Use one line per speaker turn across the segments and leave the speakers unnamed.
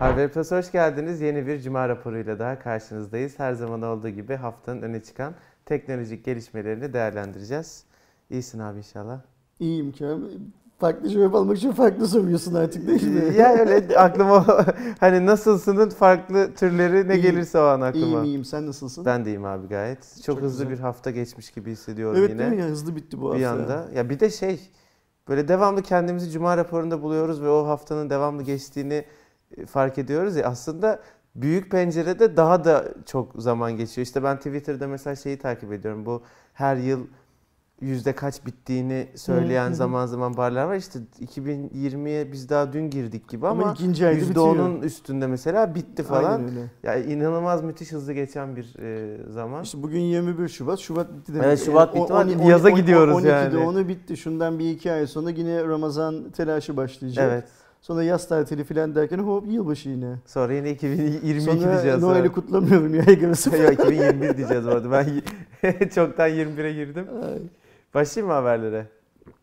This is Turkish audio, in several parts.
Haber Plus hoş geldiniz. Yeni bir cuma raporuyla daha karşınızdayız. Her zaman olduğu gibi haftanın öne çıkan teknolojik gelişmelerini değerlendireceğiz. İyisin abi inşallah.
İyiyim Kerem. Farklı cevap almak için farklı soruyorsun artık değil mi?
ya öyle aklıma hani nasılsının farklı türleri ne
İyiyim.
gelirse o an aklıma.
İyiyim iyiyim. Sen nasılsın?
Ben de iyiyim abi gayet. Çok,
Çok
hızlı
güzel.
bir hafta geçmiş gibi hissediyorum
evet
yine.
değil mi ya? Hızlı bitti bu hafta.
bir anda. Ya bir de şey böyle devamlı kendimizi cuma raporunda buluyoruz ve o haftanın devamlı geçtiğini fark ediyoruz ya aslında büyük pencerede daha da çok zaman geçiyor. İşte ben Twitter'da mesela şeyi takip ediyorum. Bu her yıl yüzde kaç bittiğini söyleyen zaman zaman barlar var. İşte 2020'ye biz daha dün girdik gibi
Ama,
ama, yüzde onun üstünde mesela bitti falan. Ya inanılmaz müthiş hızlı geçen bir e, zaman.
İşte bugün 21 Şubat. Şubat bitti demek.
Evet, Şubat
Yani
bitti
on-
yaza
on-
gidiyoruz
12'de
yani.
onu bitti. Şundan bir iki ay sonra yine Ramazan telaşı başlayacak.
Evet.
Sonra yaz tatili falan derken hop yılbaşı yine.
Sonra yine 2022
Sonra
diyeceğiz.
Noel'i
sonra.
kutlamıyorum ya.
Yok 2021 diyeceğiz orada. Ben çoktan 21'e girdim.
Ay.
Başlayayım mı haberlere?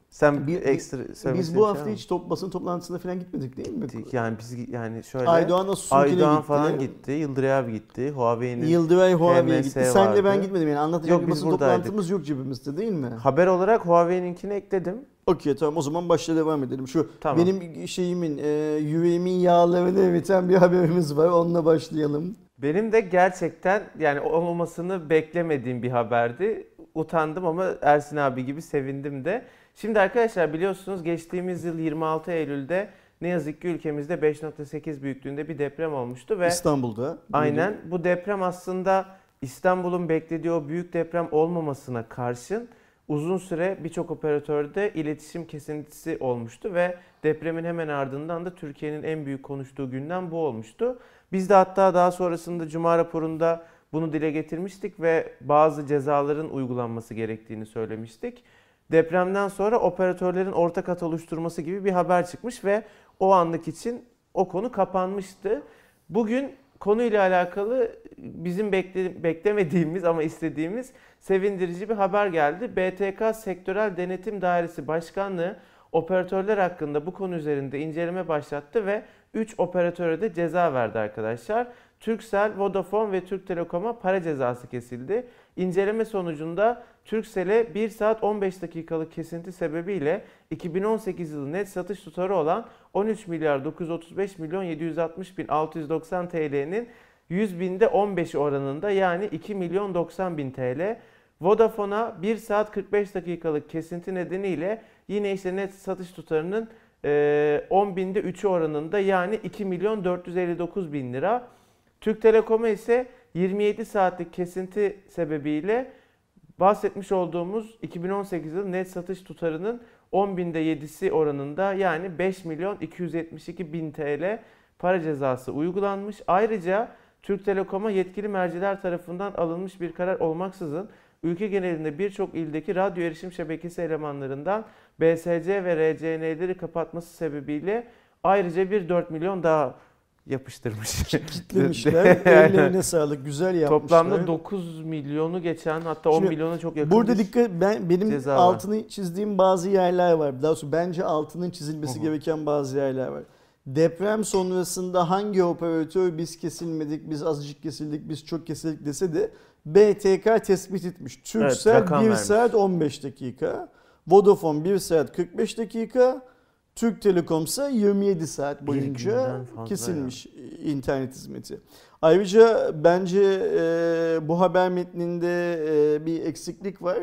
Sen
Bir-
ekstra
Biz bu
şey
hafta
var
hiç top basın toplantısına falan gitmedik değil mi?
Yani biz yani şöyle Aydoğan
gitti.
falan gitti. Yıldıray abi gitti. Huawei'nin
Yıldıray Huawei'ye gitti. Senle ben
vardı.
gitmedim yani anlatacak
Yok,
bir basın
buradaydık.
toplantımız yok cebimizde değil mi?
haber olarak Huawei'ninkini ekledim.
Okey tamam o zaman başla devam edelim. Şu
Tamam.
benim şeyimin, e, yüreğimin yağlarını eriten bir haberimiz var. Onunla başlayalım.
Benim de gerçekten yani olmasını beklemediğim bir haberdi. Utandım ama Ersin abi gibi sevindim de. Şimdi arkadaşlar biliyorsunuz geçtiğimiz yıl 26 Eylül'de ne yazık ki ülkemizde 5.8 büyüklüğünde bir deprem olmuştu ve
İstanbul'da.
Aynen. Bu deprem aslında İstanbul'un beklediği o büyük deprem olmamasına karşın uzun süre birçok operatörde iletişim kesintisi olmuştu ve depremin hemen ardından da Türkiye'nin en büyük konuştuğu gündem bu olmuştu. Biz de hatta daha sonrasında Cuma raporunda bunu dile getirmiştik ve bazı cezaların uygulanması gerektiğini söylemiştik. Depremden sonra operatörlerin ortak hat oluşturması gibi bir haber çıkmış ve o anlık için o konu kapanmıştı. Bugün konuyla alakalı bizim bekle- beklemediğimiz ama istediğimiz sevindirici bir haber geldi. BTK Sektörel Denetim Dairesi Başkanlığı operatörler hakkında bu konu üzerinde inceleme başlattı ve 3 operatöre de ceza verdi arkadaşlar. Turkcell, Vodafone ve Türk Telekom'a para cezası kesildi. İnceleme sonucunda Turkcell'e 1 saat 15 dakikalık kesinti sebebiyle 2018 yılı net satış tutarı olan 13 milyar 935 milyon 760 bin 690 TL'nin 100 binde 15 oranında yani 2 milyon 90 bin TL. Vodafone'a 1 saat 45 dakikalık kesinti nedeniyle yine işte net satış tutarının eee, 10 binde 3'ü oranında yani 2 milyon 459 bin lira. Türk Telekom'a ise 27 saatlik kesinti sebebiyle bahsetmiş olduğumuz 2018 yılı net satış tutarının 10 binde 7'si oranında yani 5 milyon 272 bin TL para cezası uygulanmış. Ayrıca Türk Telekom'a yetkili merciler tarafından alınmış bir karar olmaksızın ülke genelinde birçok ildeki radyo erişim şebekesi elemanlarından BSC ve RCN'leri kapatması sebebiyle ayrıca bir 4 milyon daha yapıştırmış.
Kitlemişler. Ellerine sağlık. Güzel yapmışlar.
Toplamda 9 milyonu geçen hatta 10
Şimdi
milyona çok yakın
Burada dikkat ben benim
ceza var.
altını çizdiğim bazı yerler var. Daha doğrusu bence altının çizilmesi
Hı hı.
gereken bazı yerler var. Deprem sonrasında hangi operatör biz kesilmedik, biz azıcık kesildik, biz çok kesildik dese de BTK tespit etmiş. Turkcell
rakam
1
vermiş.
saat 15 dakika, Vodafone 1 saat 45 dakika, Türk Telekom ise 27 saat boyunca kesilmiş internet hizmeti. Ayrıca bence e, bu haber metninde e, bir eksiklik var.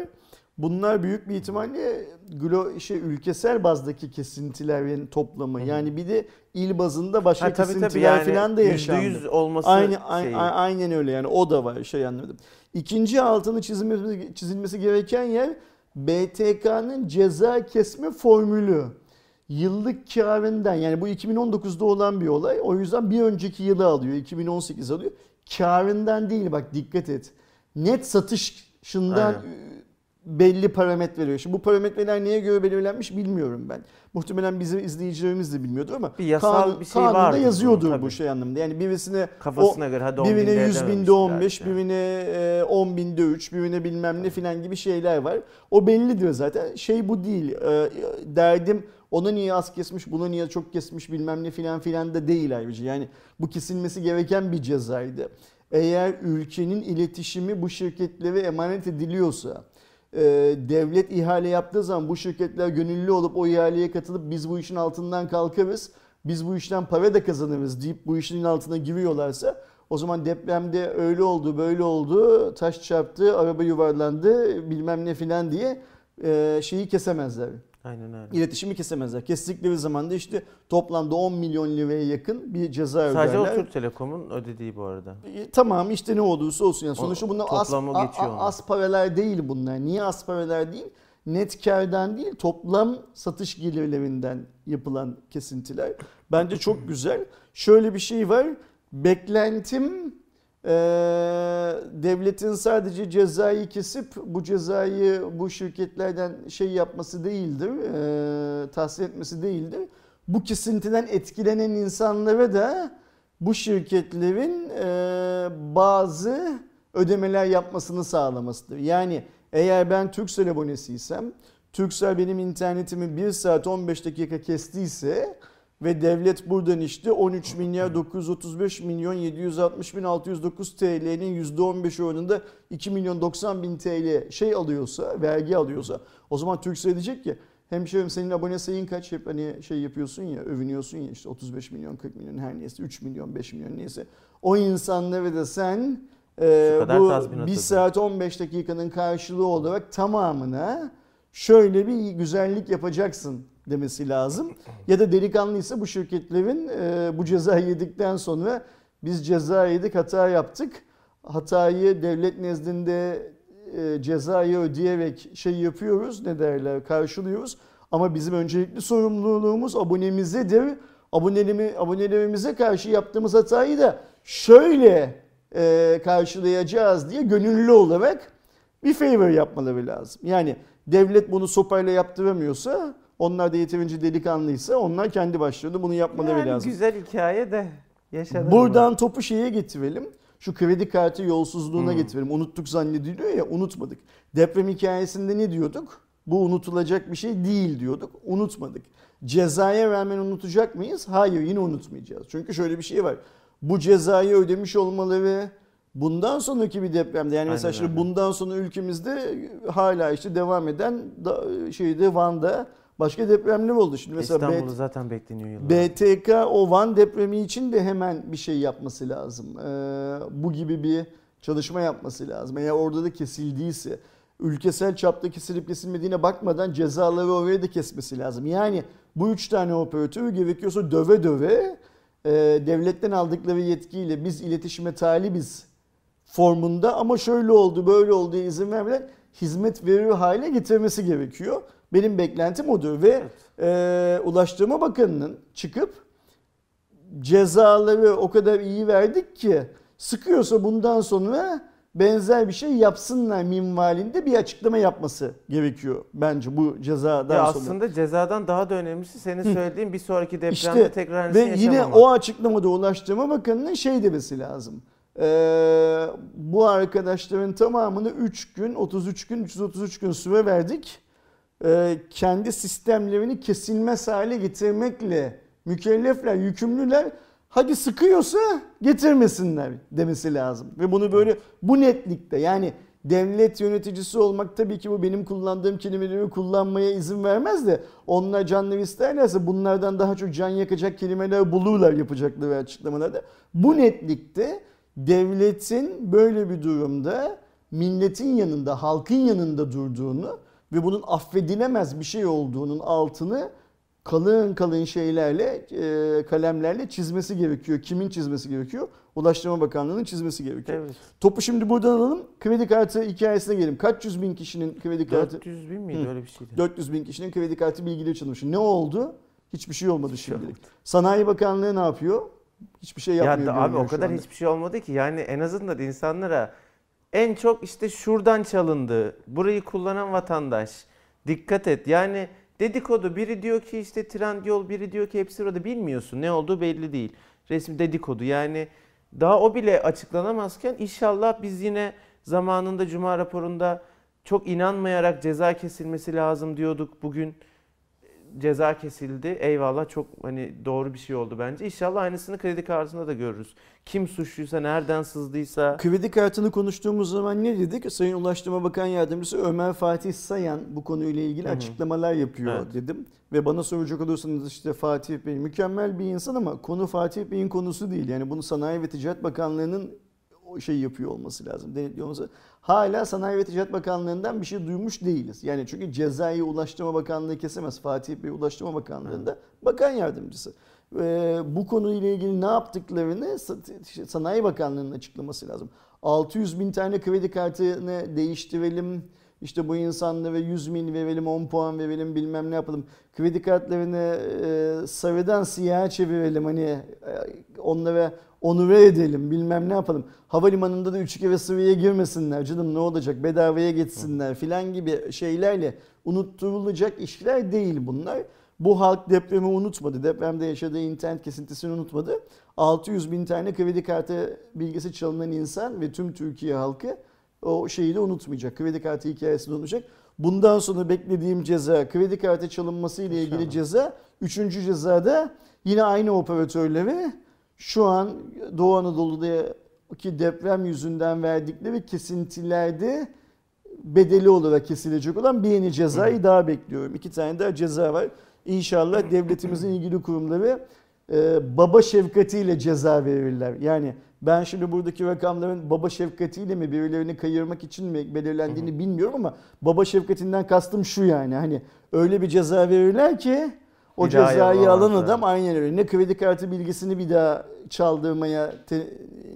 Bunlar büyük bir ihtimalle glo şey ülkesel bazdaki kesintilerin toplamı.
Hı.
Yani bir de il bazında başka
Ha, tabii tabii
kesintiler
yani
falan da yaşandı.
%100 olması
Aynı,
şeyi.
a- aynen öyle yani o da var şey anladım. İkinci altını çizilmesi, çizilmesi gereken yer BTK'nın ceza kesme formülü. Yıllık karından yani bu 2019'da olan bir olay. O yüzden bir önceki yılı alıyor. 2018 alıyor. Karından değil bak dikkat et. Net satışından
Aynen.
belli parametre veriyor. Şimdi bu parametreler neye göre belirlenmiş bilmiyorum ben. Muhtemelen bizim izleyicilerimiz de bilmiyordur ama
Bir yasal
kanun-
bir şey
kanunda
bunun,
yazıyordur
tabii.
bu şey anlamında. Yani birisine
Kafasına göre hadi 10
birine
binde
100
edememiştir
binde 15,
belki.
birine e, 10 binde 3, birine bilmem ne filan gibi şeyler var. O bellidir zaten. Şey bu değil. E, Derdim Ona niye az kesmiş, buna niye çok kesmiş bilmem ne filan filan da değil ayrıca. Yani bu kesilmesi gereken bir cezaydı. Eğer ülkenin iletişimi bu şirketlere emanet ediliyorsa, e, devlet ihale yaptığı zaman bu şirketler gönüllü olup o ihaleye katılıp biz bu işin altından kalkarız, biz bu işten para da kazanırız deyip bu işin altına giriyorlarsa o zaman depremde öyle oldu böyle oldu taş çarptı araba yuvarlandı bilmem ne filan diye e, şeyi kesemezler.
Aynen öyle.
İletişimi kesemezler. Kestikleri zaman da işte toplamda 10 milyon liraya yakın bir ceza
Sadece o
öderler.
Türk Telekom'un ödediği bu arada.
E, Tamam işte ne olursa olsun. Yani sonuçta
O-
bunlar
toplamı
a-
geçiyor
a-
onu.
az paralar değil bunlar. Niye az paralar değil? Net kardan değil toplam satış gelirlerinden yapılan kesintiler. Bence çok güzel. Şöyle bir şey var. Beklentim eee, devletin sadece cezayı kesip bu cezayı bu şirketlerden şey yapması değildir. eee tahsil etmesi değildir. Bu kesintiden etkilenen insanlara da bu şirketlerin e, bazı ödemeler yapmasını sağlamasıdır. Yani eğer ben Turkcell abonesiysem, Turkcell benim internetimi 1 saat 15 dakika kestiyse ve devlet buradan işte 13 milyar 935 milyon 760 bin 609 TL'nin %15 oranında 2 milyon 90 bin TL şey alıyorsa, vergi alıyorsa o zaman Turkcell diyecek ki hemşerim senin abone sayın kaç? Hep hani şey yapıyorsun ya övünüyorsun ya işte 35 milyon 40 milyon her neyse 3 milyon 5 milyon neyse. O insanlara da sen e, bu
tazminat
1
öde.
saat 15 dakikanın karşılığı olarak tamamına şöyle bir güzellik yapacaksın demesi lazım. Ya da delikanlıysa bu şirketlerin e, bu cezayı yedikten sonra biz ceza yedik hata yaptık. Hatayı devlet nezdinde e, cezayı ödeyerek şey yapıyoruz ne derler karşılıyoruz. Ama bizim öncelikli sorumluluğumuz abonemizedir. Abonelerimi, abonelerimize karşı yaptığımız hatayı da şöyle e, karşılayacağız diye gönüllü olarak bir favor yapmaları lazım. Yani devlet bunu sopayla yaptıramıyorsa onlar da yeterince delikanlıysa onlar kendi başlarında bunu yapmaları
Yani
lazım.
güzel hikaye de yaşanır mı?
Buradan topu şeye getirelim. Şu kredi kartı yolsuzluğuna
Hmm.
getirelim. Unuttuk zannediliyor ya unutmadık. Deprem hikayesinde ne diyorduk? Bu unutulacak bir şey değil diyorduk. Unutmadık. Cezaya rağmen unutacak mıyız? Hayır yine unutmayacağız. Çünkü şöyle bir şey var. Bu cezayı ödemiş olmaları bundan sonraki bir depremde yani mesela
Aynen
şimdi
öyle.
bundan sonra ülkemizde hala işte devam eden da, şeyde Van'da başka depremler oldu. Şimdi mesela
İstanbul'da
Bet-
zaten bekleniyor yıllar.
BTK o Van depremi için de hemen bir şey yapması lazım. Ee, bu gibi bir çalışma yapması lazım. Eğer orada da kesildiyse ülkesel çapta kesilip kesilmediğine bakmadan cezaları oraya da kesmesi lazım. Yani bu üç tane operatörü gerekiyorsa döve döve e, devletten aldıkları yetkiyle biz iletişime talibiz formunda ama şöyle oldu böyle oldu izin vermeden hizmet verir hale getirmesi gerekiyor. Benim beklentim odur ve e, Ulaştırma Bakanı'nın çıkıp cezaları o kadar iyi verdik ki sıkıyorsa bundan sonra benzer bir şey yapsınlar minvalinde bir açıklama yapması gerekiyor bence bu cezadan
Ya
sonra.
aslında cezadan daha da önemlisi senin söylediğin bir sonraki depremde
İşte
tekrar
ve yine o açıklamada Ulaştırma Bakanı'nın şey demesi lazım. Ee, bu arkadaşların tamamını 3 gün, 33 gün, 333 gün süre verdik. Ee, kendi sistemlerini kesilmez hale getirmekle mükellefler, yükümlüler. Hadi sıkıyorsa getirmesinler demesi lazım. Ve bunu böyle bu netlikte yani devlet yöneticisi olmak tabii ki bu benim kullandığım kelimeleri kullanmaya izin vermez de onlar canları isterlerse bunlardan daha çok can yakacak kelimeler bulurlar yapacakları açıklamalarda. Bu netlikte devletin böyle bir durumda milletin yanında, halkın yanında durduğunu ve bunun affedilemez bir şey olduğunun altını kalın kalın şeylerle, e, kalemlerle çizmesi gerekiyor. Kimin çizmesi gerekiyor? Ulaştırma Bakanlığı'nın çizmesi gerekiyor.
Evet.
Topu şimdi buradan alalım. Kredi kartı hikayesine gelelim. Kaç yüz bin kişinin kredi kartı?
400 bin miydi
Hı.
öyle bir şeydi.
400 bin kişinin kredi kartı bilgileri çalınmış. Ne oldu? Hiçbir şey olmadı
şey
şimdilik. Sanayi Bakanlığı ne yapıyor? Hiçbir şey
Ya
yapmıyor.
da abi o kadar hiçbir şey olmadı ki. Yani en azından insanlara en çok işte şuradan çalındı. Burayı kullanan vatandaş. Dikkat et. Yani dedikodu biri diyor ki işte Trendyol biri diyor ki hepsi orada bilmiyorsun. Ne olduğu belli değil. Resmi dedikodu. Yani daha o bile açıklanamazken inşallah biz yine zamanında Cuma raporunda çok inanmayarak ceza kesilmesi lazım diyorduk. Bugün ceza kesildi. Eyvallah çok hani doğru bir şey oldu bence. İnşallah aynısını kredi kartında da görürüz. Kim suçluysa, nereden sızdıysa.
Kredi kartını konuştuğumuz zaman ne dedik? Sayın Ulaştırma Bakan Yardımcısı Ömer Fatih Sayan bu konuyla ilgili
Hı hı.
açıklamalar yapıyor
Evet.
dedim. Ve bana soracak olursanız işte Fatih Bey mükemmel bir insan ama konu Fatih Bey'in konusu değil. Yani bunu Sanayi ve Ticaret Bakanlığı'nın o şey yapıyor olması lazım. Denetliyor olması. Hala Sanayi ve Ticaret Bakanlığı'ndan bir şey duymuş değiliz. Yani çünkü cezayı Ulaştırma Bakanlığı kesemez. Fatih Bey Ulaştırma Bakanlığı'nda bakan yardımcısı. Ee, bu konuyla ilgili ne yaptıklarını Sa- Sanayi Bakanlığı'nın açıklaması lazım. 600 bin tane kredi kartını değiştirelim. İşte bu insanlara 100 bin verelim, 10 puan verelim, bilmem ne yapalım. Kredi kartlarını e, sarıdan siyaha çevirelim. Hani e, onlara onure edelim, bilmem ne yapalım. Havalimanında da üç kere sıraya girmesinler canım ne olacak bedavaya geçsinler filan gibi şeylerle unutturulacak işler değil bunlar. Bu halk depremi unutmadı. Depremde yaşadığı internet kesintisini unutmadı. 600 bin tane kredi kartı bilgisi çalınan insan ve tüm Türkiye halkı o şeyi de unutmayacak. Kredi kartı hikayesini unutmayacak. Bundan sonra beklediğim ceza kredi kartı çalınması ile ilgili
İnşallah.
ceza. Üçüncü cezada yine aynı operatörlere şu an Doğu Anadolu'daki deprem yüzünden verdikleri kesintilerde bedeli olarak kesilecek olan bir yeni cezayı daha bekliyorum. İki tane daha ceza var. İnşallah devletimizin ilgili kurumları e, baba şefkatiyle ceza verirler. Yani ben şimdi buradaki rakamların baba şefkatiyle mi birilerini kayırmak için mi belirlendiğini bilmiyorum ama baba şefkatinden kastım şu yani. Hani öyle bir ceza verirler ki o
Bir
cezayı alan adam aynen öyle. Ne kredi kartı bilgisini bir daha çaldırmaya te-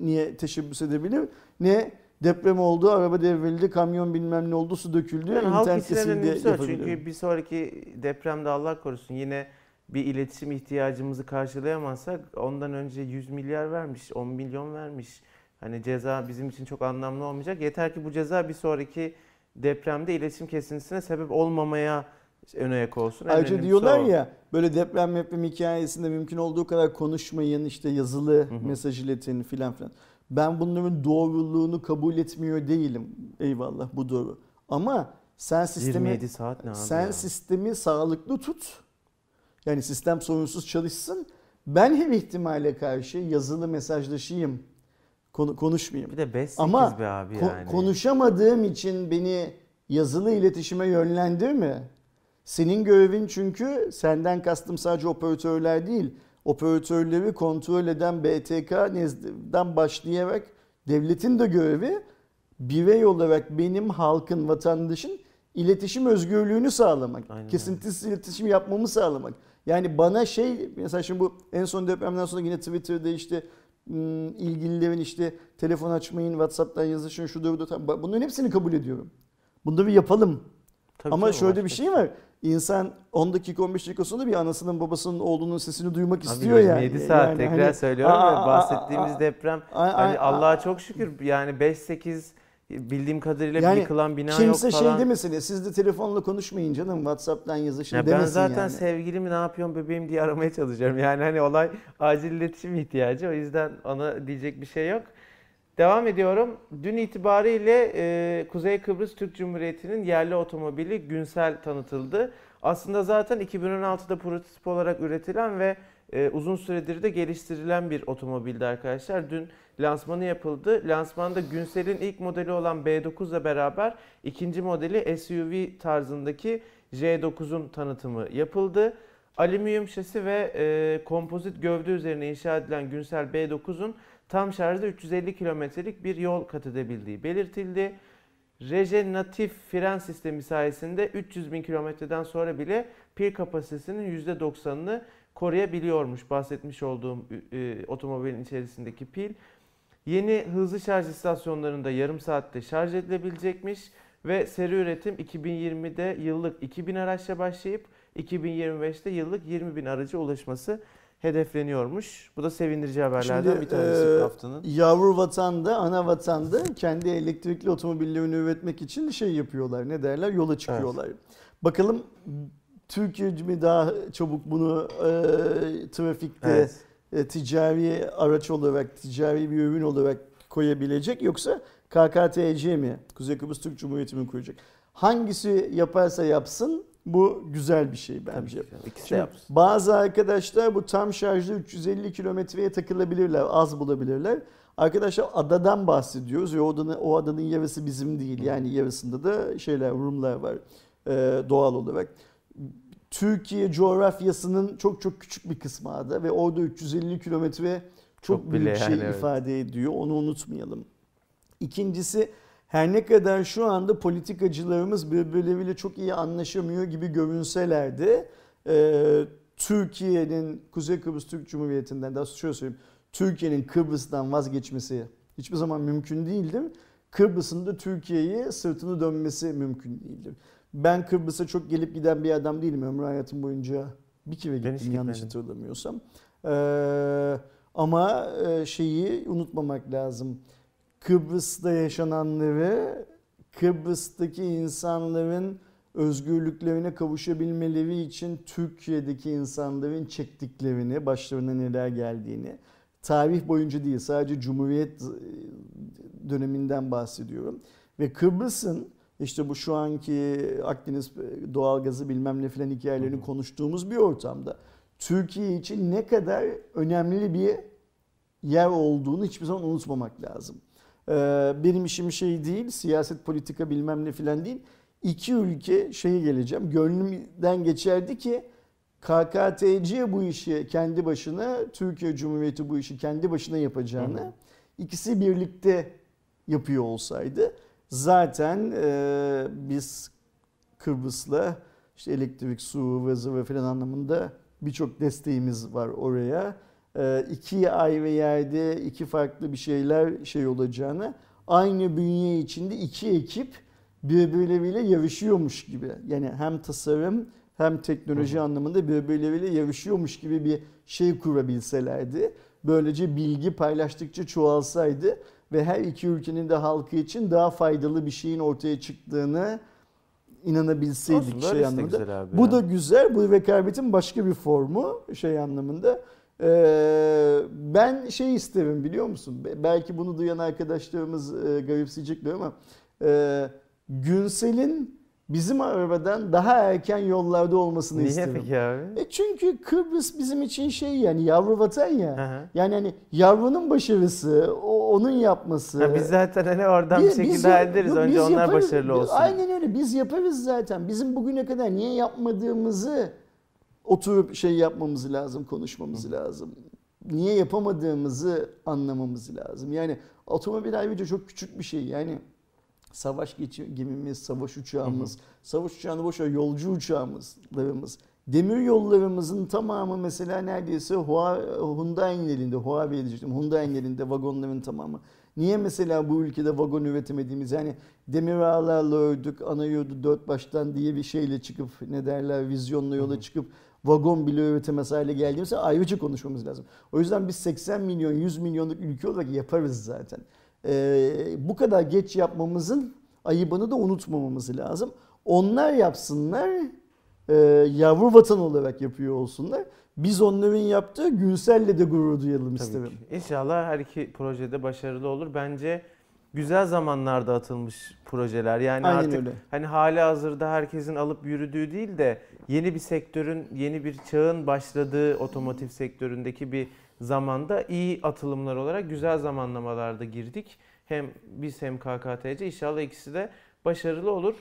niye teşebbüs edebilir? Ne deprem oldu, araba devrildi, kamyon bilmem ne oldu, su döküldü,
Yani halk
internet kesildi yapabilir.
Çünkü bir sonraki depremde Allah korusun yine bir iletişim ihtiyacımızı karşılayamazsak ondan önce 100 milyar vermiş, 10 milyon vermiş. Hani ceza bizim için çok anlamlı olmayacak. Yeter ki bu ceza bir sonraki depremde iletişim kesintisine sebep olmamaya ön ayak olsun.
Ayrıca diyorlar
o.
ya böyle deprem deprem hikayesinde mümkün olduğu kadar konuşmayın işte yazılı
hı.
mesaj iletin filan filan. Ben bunların doğruluğunu kabul etmiyor değilim. Eyvallah bu doğru. Ama sen sistemi
27 saat ne abi
sen
ya?
sistemi sağlıklı tut. Yani sistem sorunsuz çalışsın. Ben her ihtimale karşı yazılı mesajlaşayım. Konu, konuşmayayım.
Bir de 5
Ama
be abi
Ko-
yani.
konuşamadığım için beni yazılı iletişime yönlendirme. Senin görevin çünkü senden kastım sadece operatörler değil. Operatörleri kontrol eden BTK nezdinden başlayarak devletin de görevi birey olarak benim halkın, vatandaşın iletişim özgürlüğünü sağlamak.
Aynen.
Kesintisiz iletişim yapmamı sağlamak. Yani bana şey mesela şimdi bu en son depremden sonra yine Twitter'da işte hmm, ilgililerin işte telefon açmayın, WhatsApp'tan yazışın, şu da da bunların hepsini kabul ediyorum. Bunları bir yapalım.
Tabii
Ama şöyle
başka
bir şey var. İnsan 10 dakika 15 dakika sonra bir anasının babasının oğlunun sesini duymak
Abi
istiyor yani.
27 saat
Yani
tekrar
hani-
söylüyorum
Aa,
ya bahsettiğimiz
aa,
deprem
aa,
hani Allah'a çok şükür yani 5-8 bildiğim kadarıyla
Yani
yıkılan bina
Kimse
yok
şey
falan.
demesin ya siz de telefonla konuşmayın canım WhatsApp'tan yazışın
Ya ben
demesin
zaten
yani.
sevgilimi ne yapıyorsun bebeğim diye aramaya çalışıyorum. Yani hani olay acil iletişim ihtiyacı. O yüzden ona diyecek bir şey yok. Devam ediyorum. Dün itibariyle e, Kuzey Kıbrıs Türk Cumhuriyeti'nin yerli otomobili Günsel tanıtıldı. Aslında zaten 2016'da prototip olarak üretilen ve e, uzun süredir de geliştirilen bir otomobildi arkadaşlar. Dün lansmanı yapıldı. Lansmanda Günsel'in ilk modeli olan B9 ile beraber ikinci modeli SUV tarzındaki J9'un tanıtımı yapıldı. Alüminyum şasi ve e, kompozit gövde üzerine inşa edilen Günsel B9'un tam şarjda 350 kilometrelik bir yol kat edebildiği belirtildi. Rejenatif fren sistemi sayesinde 300 bin kilometreden sonra bile pil kapasitesinin %90'ını koruyabiliyormuş bahsetmiş olduğum e, otomobilin içerisindeki pil. Yeni hızlı şarj istasyonlarında yarım saatte şarj edilebilecekmiş ve seri üretim 2020'de yıllık 2000 araçla başlayıp 2025'te yıllık 20 bin araca ulaşması hedefleniyormuş. Bu da sevindirici haberlerden
Şimdi,
bir tanesi
e,
haftanın.
Yavru vatanda, ana vatanda kendi elektrikli otomobillerini üretmek için şey yapıyorlar. Ne derler? Yola çıkıyorlar. Bakalım Türkiye mi daha çabuk bunu e, trafikte
Evet.
E, ticari araç olarak, ticari bir ürün olarak koyabilecek yoksa KKTC mi? Kuzey Kıbrıs Türk Cumhuriyeti mi koyacak? Hangisi yaparsa yapsın Bu güzel bir şey bence.
ki. İkisi
Şimdi
yapsın.
bazı arkadaşlar bu tam şarjlı 350 kilometreye takılabilirler, az bulabilirler. Arkadaşlar adadan bahsediyoruz ve o adanın, o adanın yarısı bizim değil. Yani yarısında da şeyler, Rumlar var e, doğal olarak. Türkiye coğrafyasının çok çok küçük bir kısmı ada ve orada 350 kilometre çok,
Çok
büyük
bile
şey
yani, evet.
ifade ediyor. Onu unutmayalım. İkincisi her ne kadar şu anda politikacılarımız birbirleriyle çok iyi anlaşamıyor gibi görünseler de e, Türkiye'nin Kuzey Kıbrıs Türk Cumhuriyeti'nden daha şöyle söyleyeyim. Türkiye'nin Kıbrıs'tan vazgeçmesi hiçbir zaman mümkün değildir. Kıbrıs'ın da Türkiye'ye sırtını dönmesi mümkün değildir. Ben Kıbrıs'a çok gelip giden bir adam değilim. Ömrü hayatım boyunca bir kere gittim yanlış
gitmedim.
hatırlamıyorsam. Ee, ama e, şeyi unutmamak lazım. Kıbrıs'ta yaşananları Kıbrıs'taki insanların özgürlüklerine kavuşabilmeleri için Türkiye'deki insanların çektiklerini, başlarına neler geldiğini, tarih boyunca değil sadece Cumhuriyet e, döneminden bahsediyorum. Ve Kıbrıs'ın işte bu şu anki Akdeniz doğalgazı bilmem ne filan hikayelerini
Hı hı.
konuştuğumuz bir ortamda Türkiye için ne kadar önemli bir yer olduğunu hiçbir zaman unutmamak lazım. Ee, benim işim şey değil, siyaset politika bilmem ne filan değil. İki ülke şeyi geleceğim. Gönlümden geçerdi ki KKTC bu işi kendi başına, Türkiye Cumhuriyeti bu işi kendi başına yapacağını
Hı hı.
ikisi birlikte yapıyor olsaydı zaten e, biz Kıbrıs'la işte elektrik, su, vızı ve filan anlamında birçok desteğimiz var oraya. E, iki ayrı yerde iki farklı bir şeyler şey olacağını aynı bünye içinde iki ekip birbirleriyle yarışıyormuş gibi. Yani hem tasarım hem teknoloji
hı.
anlamında birbirleriyle yarışıyormuş gibi bir şey kurabilselerdi. Böylece bilgi paylaştıkça çoğalsaydı ve her iki ülkenin de halkı için daha faydalı bir şeyin ortaya çıktığını inanabilseydik
Olsun,
şey anlamında. Bu
ya.
da güzel. Bu rekabetin başka bir formu şey anlamında. Ee, ben şey isterim biliyor musun? Be- Belki bunu duyan arkadaşlarımız e, garipseyecekler ama e, Günsel'in bizim arabadan daha erken yollarda olmasını
Niye
isterim.
peki abi?
E çünkü Kıbrıs bizim için şey yani yavru vatan ya.
Hı hı.
Yani hani yavrunun başarısı, o, onun yapması.
Ha, biz zaten hani oradan bir
biz
şekilde hallederiz.
yok,
Önce
biz
onlar
yaparız.
başarılı olsun.
Aynen öyle. Biz yaparız zaten. Bizim bugüne kadar niye yapmadığımızı oturup şey yapmamız lazım, konuşmamız lazım. Niye yapamadığımızı anlamamız lazım. Yani otomobil ayrıca çok küçük bir şey. Yani savaş gemimiz, savaş uçağımız, savaş uçağını boş ver, yolcu uçağımızlarımız. Demir yollarımızın tamamı mesela neredeyse Hyundai'nin elinde, Huawei diyecektim, Hyundai'nin elinde vagonların tamamı. Niye mesela bu ülkede vagon üretemediğimiz yani demir ağlarla ördük, ana yurdu dört baştan diye bir şeyle çıkıp ne derler vizyonla yola çıkıp vagon bile üretemez hale geldiğimizde ayrıca konuşmamız lazım. O yüzden biz 80 milyon 100 milyonluk ülke olarak yaparız zaten. Ee, bu kadar geç yapmamızın ayıbını da unutmamamız lazım. Onlar yapsınlar, e, yavru vatan olarak yapıyor olsunlar. Biz onların yaptığı Gülsel'le de gurur duyalım
Tabii
isterim.
ki. İnşallah her iki projede başarılı olur. Bence güzel zamanlarda atılmış projeler. Yani
Aynen
artık
öyle.
hani hali hazırda herkesin alıp yürüdüğü değil de yeni bir sektörün, yeni bir çağın başladığı otomotiv sektöründeki bir zamanda iyi atılımlar olarak güzel zamanlamalarda girdik. Hem biz hem KKTC inşallah ikisi de başarılı olur.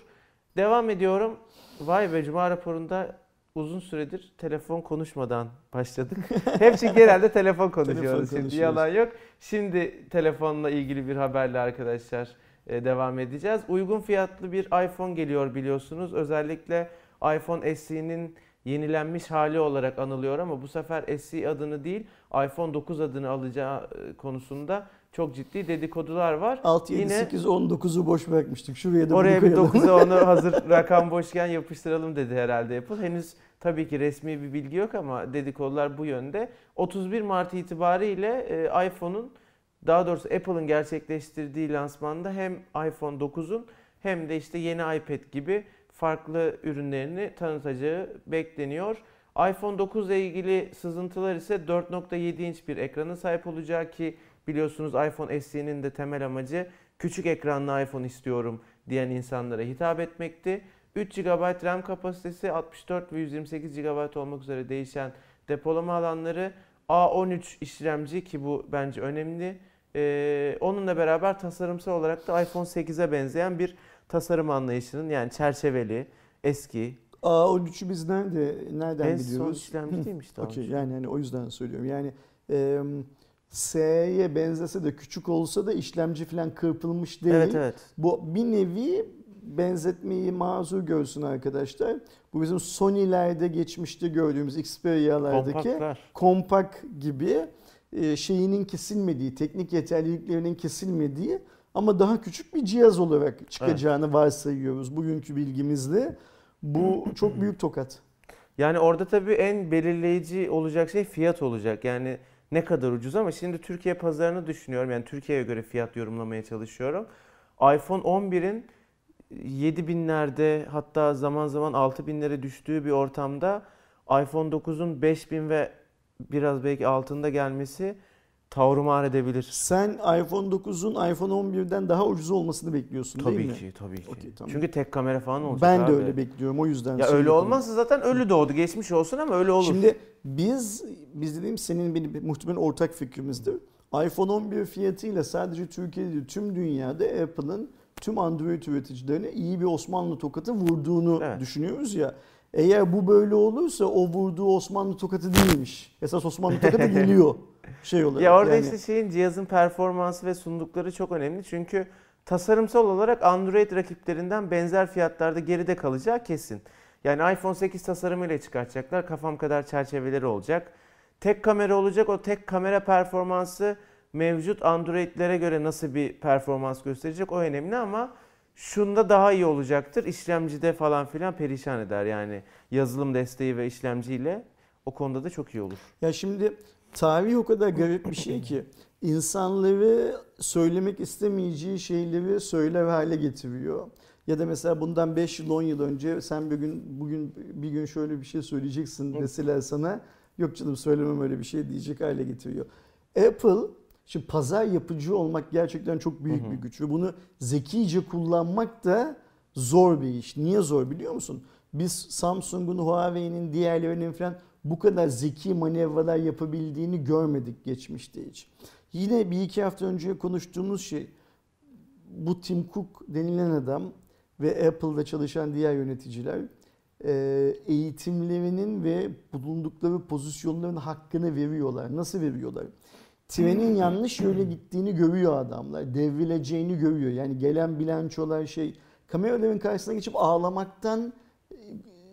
Devam ediyorum. Vay be Cuma raporunda uzun süredir telefon konuşmadan başladık. Hep çünkü genelde telefon konuşuyoruz.
Telefon
Şimdi yalan yok. Şimdi telefonla ilgili bir haberle arkadaşlar e, devam edeceğiz. Uygun fiyatlı bir iPhone geliyor biliyorsunuz. Özellikle iPhone SE'nin yenilenmiş hali olarak anılıyor ama bu sefer SE adını değil iPhone 9 adını alacağı e, konusunda çok ciddi dedikodular var.
6, 7,
Yine-
8, 19'u boş bırakmıştık. Şuraya da
Oraya bir
koyalım.
9'a onu hazır rakam boşken yapıştıralım dedi herhalde Apple. Henüz tabii ki resmi bir bilgi yok ama dedikodular bu yönde. 31 Mart itibariyle e, iPhone'un daha doğrusu Apple'ın gerçekleştirdiği lansmanda hem iPhone 9'un hem de işte yeni iPad gibi farklı ürünlerini tanıtacağı bekleniyor. iPhone 9 ile ilgili sızıntılar ise 4.7 inç bir ekrana sahip olacak ki biliyorsunuz iPhone SE'nin de temel amacı küçük ekranlı iPhone istiyorum diyen insanlara hitap etmekti. 3 GB RAM kapasitesi, 64 ve 128 GB olmak üzere değişen depolama alanları, A13 işlemci ki bu bence önemli. Ee, onunla beraber tasarımsal olarak da iPhone 8'e benzeyen bir tasarım anlayışının yani çerçeveli, eski,
A13'ü biz nerede nereden
en son
biliyoruz?
işlemci değil mi işte?
Okey
A13?
yani hani o yüzden söylüyorum. Yani e, S'ye benzese de küçük olsa da işlemci falan kırpılmış değil.
Evet evet.
Bu bir nevi benzetmeyi mazur görsün arkadaşlar. Bu bizim Sony'lerde geçmişte gördüğümüz Xperia'lardaki
Kompaktlar.
kompak gibi şeyinin kesilmediği, teknik yeterliliklerinin kesilmediği ama daha küçük bir cihaz olarak çıkacağını varsayıyoruz bugünkü bilgimizle. Bu çok büyük tokat.
Yani orada tabii en belirleyici olacak şey fiyat olacak. Yani ne kadar ucuz ama şimdi Türkiye pazarını düşünüyorum. Yani Türkiye'ye göre fiyat yorumlamaya çalışıyorum. iPhone 11'in 7000'lerde hatta zaman zaman 6000'lere düştüğü bir ortamda iPhone 9'un 5000 ve biraz belki altında gelmesi tavrımar edebilir.
Sen iPhone 9'un iPhone 11'den daha ucuz olmasını bekliyorsun değil
Tabii
mi?
ki, tabii ki.
Tamam.
Çünkü tek kamera falan olacak
Ben
abi.
de öyle bekliyorum o yüzden.
Ya öyle olmazsa zaten ölü doğdu. Geçmiş olsun ama öyle olur.
Şimdi biz, biz dediğim senin benim muhtemelen ortak fikrimizdir. iPhone 11 fiyatıyla sadece Türkiye'de değil, tüm dünyada Apple'ın tüm Android üreticilerine iyi bir Osmanlı tokatı vurduğunu
Evet.
düşünüyoruz ya. Eğer bu böyle olursa o vurduğu Osmanlı tokatı değilmiş. Esas Osmanlı tokatı geliyor şey olarak.
Ya orada
yani.
işte şeyin cihazın performansı ve sundukları çok önemli. Çünkü tasarımsal olarak Android rakiplerinden benzer fiyatlarda geride kalacağı kesin. Yani iPhone 8 tasarımıyla çıkartacaklar. Kafam kadar çerçeveleri olacak. Tek kamera olacak. O tek kamera performansı mevcut Android'lere göre nasıl bir performans gösterecek o önemli ama şunda daha iyi olacaktır. İşlemcide falan filan perişan eder yani yazılım desteği ve işlemciyle o konuda da çok iyi olur.
Ya şimdi tarih o kadar garip bir şey ki insanları söylemek istemeyeceği şeyleri söyler hale getiriyor. Ya da mesela bundan 5 yıl 10 yıl önce sen bir gün bugün bir gün şöyle bir şey söyleyeceksin deseler sana yok canım söylemem öyle bir şey diyecek hale getiriyor. Apple şimdi pazar yapıcı olmak gerçekten çok büyük
Hı hı.
bir güç ve bunu zekice kullanmak da zor bir iş. Niye zor biliyor musun? Biz Samsung'un, Huawei'nin, diğerlerinin falan bu kadar zeki manevralar yapabildiğini görmedik geçmişte hiç. Yine bir iki hafta önce konuştuğumuz şey bu Tim Cook denilen adam ve Apple'da çalışan diğer yöneticiler e, eğitimlerinin ve bulundukları pozisyonların hakkını veriyorlar. Nasıl veriyorlar? Trenin yanlış yöne gittiğini görüyor adamlar. Devrileceğini görüyor. Yani gelen bilançolar şey kameraların karşısına geçip ağlamaktan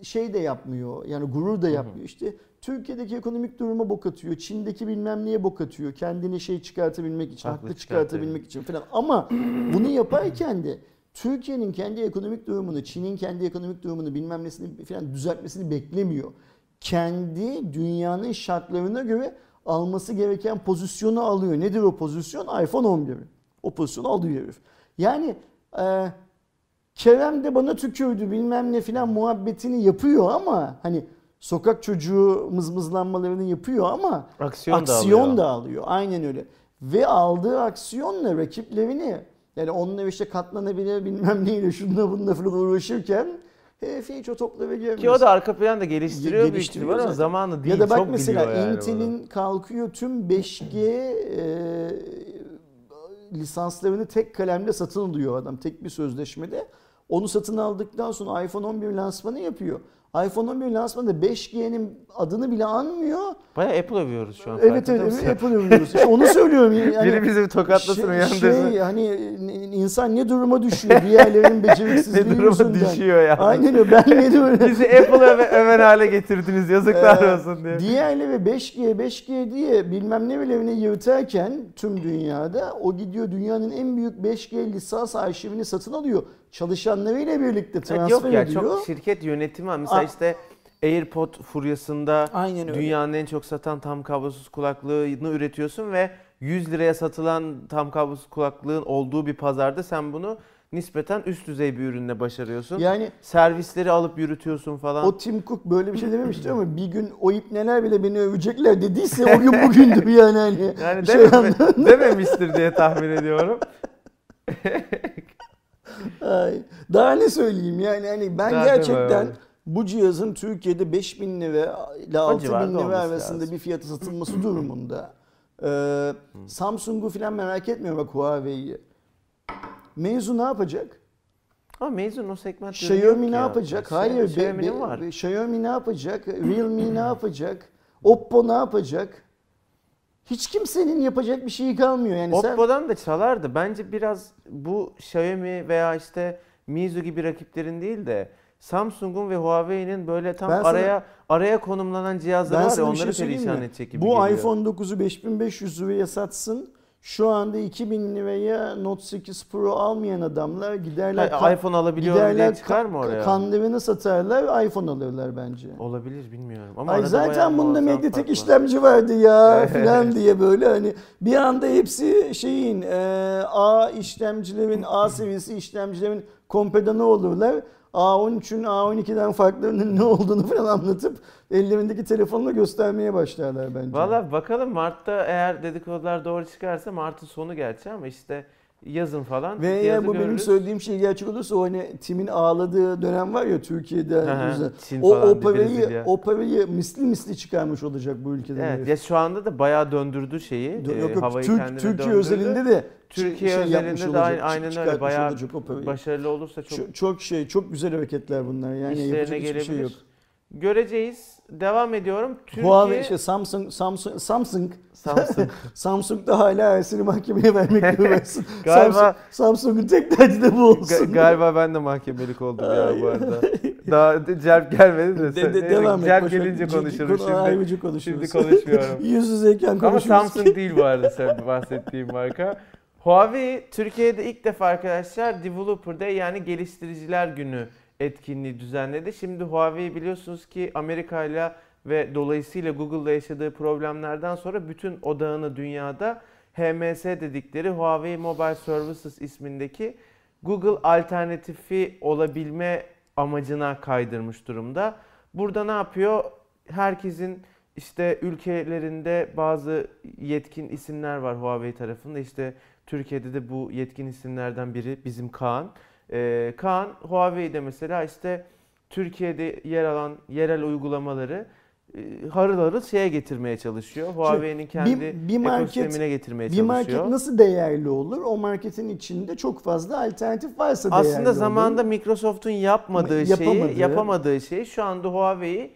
şey de yapmıyor. Yani gurur da yapmıyor. İşte Türkiye'deki ekonomik duruma bok atıyor. Çin'deki bilmem neye bok atıyor. Kendini şey çıkartabilmek için,
Haklı
haklı çıkartabilmek için falan. Ama bunu yaparken de Türkiye'nin kendi ekonomik durumunu, Çin'in kendi ekonomik durumunu bilmem nesini falan düzeltmesini beklemiyor. Kendi dünyanın şartlarına göre alması gereken pozisyonu alıyor. Nedir o pozisyon? iPhone 11. O pozisyonu alıyor herif. Yani e, Kerem de bana tükürdü bilmem ne filan muhabbetini yapıyor ama hani sokak çocuğu mızmızlanmalarını yapıyor ama
Aksiyon, da
aksiyon
alıyor.
da alıyor. Aynen öyle. Ve aldığı aksiyonla rakiplerini yani onlar işte katlanabilir bilmem neyle şununla bununla falan uğraşırken herifi hiç o toplara giremiyor.
Ki o da arka planda geliştiriyor büyük
Geliştiriyor
ihtimal ama zamanı değil.
ya da bak
çok
mesela
yani.
Intel'in kalkıyor tüm 5G e, lisanslarını tek kalemle satın alıyor adam tek bir sözleşmede. Onu satın aldıktan sonra iPhone 11 lansmanı yapıyor. iPhone 11 lansmanında 5G'nin adını bile anmıyor.
Bayağı Apple övüyoruz şu an.
Evet evet, evet Apple övüyoruz. İşte onu söylüyorum. Yani
Biri bizi tokatlasın
şey,
uyandırsın.
şey, hani insan ne duruma düşüyor diğerlerinin beceriksizliği
ne duruma
yüzünden.
düşüyor ya.
Aynen öyle. Ben ne duruma
Bizi Apple öve, öven hale getirdiniz yazıklar
Ee,
olsun diye.
Diğerleri 5G 5G diye bilmem ne bilemini yırtarken tüm dünyada o gidiyor dünyanın en büyük 5G lisans arşivini satın alıyor. Çalışanlarıyla birlikte transfer
yok ya
ediyor.
çok şirket yönetimi var. Mesela
Aa.
işte AirPod furyasında dünyanın en çok satan tam kablosuz kulaklığını üretiyorsun ve 100 liraya satılan tam kablosuz kulaklığın olduğu bir pazarda sen bunu nispeten üst düzey bir ürünle başarıyorsun.
Yani
Servisleri alıp yürütüyorsun falan.
o Tim Cook böyle bir şey dememişti ama bir gün o ipneler bile beni övecekler dediyse o gün bugündür yani. Hani
yani
şey
dememe- dememiştir diye tahmin ediyorum.
Ay, Daha ne söyleyeyim yani hani ben
Daha
gerçekten bu cihazın Türkiye'de 5000 lira ile 6000
civarda
lira arasında
lazım.
bir fiyatı satılması durumunda e, Samsung'u falan merak etmiyorum bak Huawei'yi. Mevzu ne yapacak?
Ama mezun o segment
Xiaomi ne
ya.
yapacak?
Şey-
Hayır. be- be-
var.
Xiaomi ne yapacak? Realme ne yapacak? Oppo ne yapacak? Hiç kimsenin yapacak bir şeyi kalmıyor. Yani sen
Oppo'dan da çalardı. Bence biraz bu Xiaomi veya işte Mizu gibi rakiplerin değil de Samsung'un ve Huawei'nin böyle tam
Ben sana-
araya araya konumlanan cihazları var ya
şey
onları
söyleyeyim
perişan
mi?
edecek gibi
bu
geliyor.
iPhone 9'u 5500 liraya satsın. Şu anda 2000 liraya Note 8 Pro almayan adamlar giderler
Ha,
kan-
iPhone alabiliyorum diye
giderler
çıkar mı oraya?
Kandırını satarlar iPhone alırlar bence.
Olabilir bilmiyorum. Ama
Ay zaten bunda
var.
işlemci vardı ya filan diye böyle hani bir anda hepsi şeyin e, A işlemcilerin A seviyesi işlemcilerin kompedanı olurlar. A13'ün A12'den farklarının ne olduğunu falan anlatıp ellerindeki telefonla göstermeye başlarlar bence.
Valla bakalım Mart'ta eğer dedikodular doğru çıkarsa Mart'ın sonu gerçi ama işte yazın falan
Ve eğer bu benim
görürüz.
söylediğim şey gerçek olursa o hani Tim'in ağladığı dönem var ya Türkiye'de.
Hı hı,
o,
falan,
o parayı,
Brezilya.
o parayı misli misli çıkarmış olacak bu ülkeden.
Evet
herif.
ya şu anda da bayağı döndürdü şeyi.
Yok
e,
yok
havayı
Türk,
kendine
Türkiye
döndürdü.
özelinde de
Türkiye
şey
özelinde de
olacak,
aynen, öyle bayağı
olacak
başarılı olursa çok,
çok, çok şey çok güzel hareketler bunlar yani yapacak hiçbir
gelebilir.
şey yok.
Göreceğiz. Devam ediyorum. Türkiye
Huawei şey Samsung Samsung Samsung
Samsung
Samsung da hala Ersin'i mahkemeye vermek uğraşsın.
Galiba-
Samsung, Samsung'un tek derdi de bu olsun.
galiba ben de mahkemelik oldum ya bu arada. Daha celp gelmedi de.
De- de- devam et. Ver.
gelince konuşuruz
konu-
şimdi.
konuşuruz.
Şimdi konuşmuyorum.
Yüz yüzeyken
Ama
konuşuruz.
Samsung değil bu arada sen bahsettiğim marka. Huawei Türkiye'de ilk defa arkadaşlar Developer Day yani geliştiriciler günü etkinliği düzenledi. Şimdi Huawei biliyorsunuz ki Amerika ile ve dolayısıyla Google'la yaşadığı problemlerden sonra bütün odağını dünyada HMS dedikleri Huawei Mobile Services ismindeki Google alternatifi olabilme amacına kaydırmış durumda. Burada ne yapıyor? Herkesin işte ülkelerinde bazı yetkin isimler var Huawei tarafında. İşte Türkiye'de de bu yetkin isimlerden biri bizim Kaan. Ee, Kaan Huawei'de mesela işte Türkiye'de yer alan yerel uygulamaları e, harıl harıl şeye getirmeye çalışıyor. Huawei'nin kendi
bir, bir market
ekosistemine getirmeye
bir
çalışıyor.
market nasıl değerli olur? O marketin içinde çok fazla alternatif varsa değerli
Aslında
olur.
zamanında Microsoft'un yapmadığı
Yapamadığı.
şeyi, yapamadığı şeyi şu anda Huawei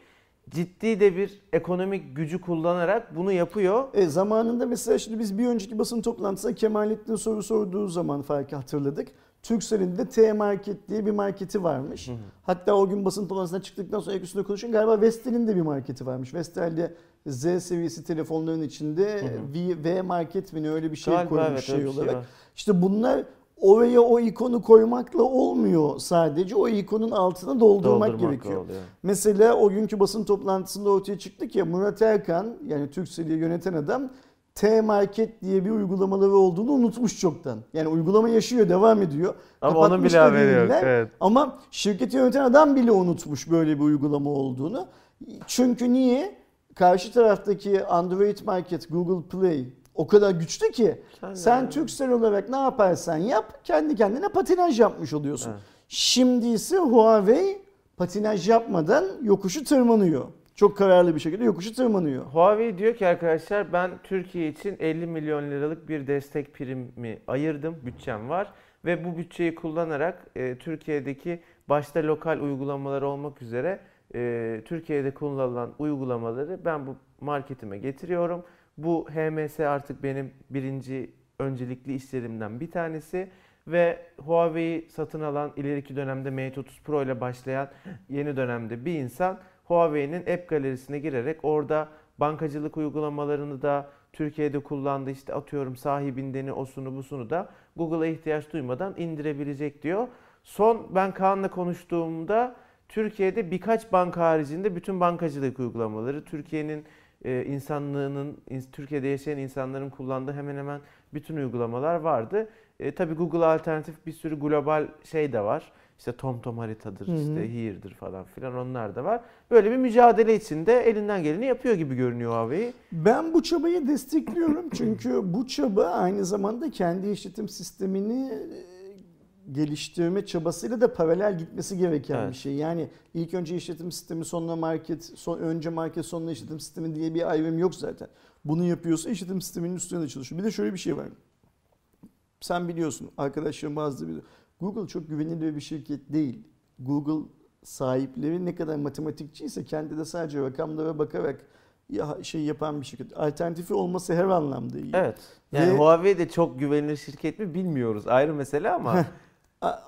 ciddi de bir ekonomik gücü kullanarak bunu yapıyor.
E, zamanında mesela şimdi biz bir önceki basın toplantısında Kemalettin soru sorduğu zaman farkı hatırladık. Turkcell'in de T-Market diye bir marketi varmış. Hatta o gün basın toplantısına çıktıktan sonra üstünde konuşun galiba Vestel'in de bir marketi varmış. Vestel'de Z seviyesi telefonların içinde V, V Market mi ne öyle bir şey
Galiba
koymuş
evet,
şey
şey
olarak.
var.
işte bunlar oraya o ikonu koymakla olmuyor sadece. O ikonun altına doldurmak,
Doldurmak
gerekiyor.
oluyor.
Mesela o günkü basın toplantısında ortaya çıktı ki Murat Erkan yani Turkcell'i yöneten adam T-Market diye bir uygulamaları olduğunu unutmuş çoktan. Yani uygulama yaşıyor, devam ediyor.
Ama onun
Kapatmış
bile
da
haberi yok. Evet.
Ama şirketi yöneten adam bile unutmuş böyle bir uygulama olduğunu. Çünkü niye? Karşı taraftaki Android Market, Google Play o kadar güçlü ki
Sen
sen
yani.
Turkcell olarak ne yaparsan yap kendi kendine patinaj yapmış oluyorsun.
Evet.
Şimdi ise Huawei patinaj yapmadan yokuşu tırmanıyor. Çok kararlı bir şekilde yokuşu tırmanıyor.
Huawei diyor ki arkadaşlar ben Türkiye için 50 milyon liralık bir destek primi ayırdım. Bütçem var. Ve bu bütçeyi kullanarak e, Türkiye'deki başta lokal uygulamalar olmak üzere e, Türkiye'de kullanılan uygulamaları ben bu marketime getiriyorum. Bu HMS artık benim birinci öncelikli işlerimden bir tanesi. Ve Huawei'yi satın alan ileriki dönemde Mate 30 Pro ile başlayan yeni dönemde bir insan Huawei'nin app galerisine girerek orada bankacılık uygulamalarını da Türkiye'de kullandığı işte atıyorum sahibindeni osunu busunu da Google'a ihtiyaç duymadan indirebilecek diyor. Son ben Kaan'la konuştuğumda Türkiye'de birkaç banka haricinde bütün bankacılık uygulamaları Türkiye'nin e, insanlığının ins- Türkiye'de yaşayan insanların kullandığı hemen hemen bütün uygulamalar vardı. E, tabii Google alternatif bir sürü global şey de var. İşte TomTom haritadır,
Hı hı.
işte Here'dır falan filan onlar da var. Böyle bir mücadele içinde elinden geleni yapıyor gibi görünüyor Huawei.
Ben bu çabayı destekliyorum çünkü bu çaba aynı zamanda kendi işletim sistemini e, geliştirme çabasıyla da paralel gitmesi gereken
Evet.
bir şey. Yani ilk önce işletim sistemi sonra market, son, önce market sonra işletim sistemi diye bir ayrım yok zaten. Bunu yapıyorsa işletim sisteminin üstüne de çalışıyor. Bir de şöyle bir şey var. Sen biliyorsun, arkadaşlarım bazıları biliyor. Google çok güvenilir bir şirket değil. Google sahipleri ne kadar matematikçiyse kendi de sadece rakamlara bakarak ya şey yapan bir şirket. Alternatifi olması her anlamda iyi.
Evet. Yani
Ve-
Huawei de çok güvenilir şirket mi bilmiyoruz. Ayrı mesele ama.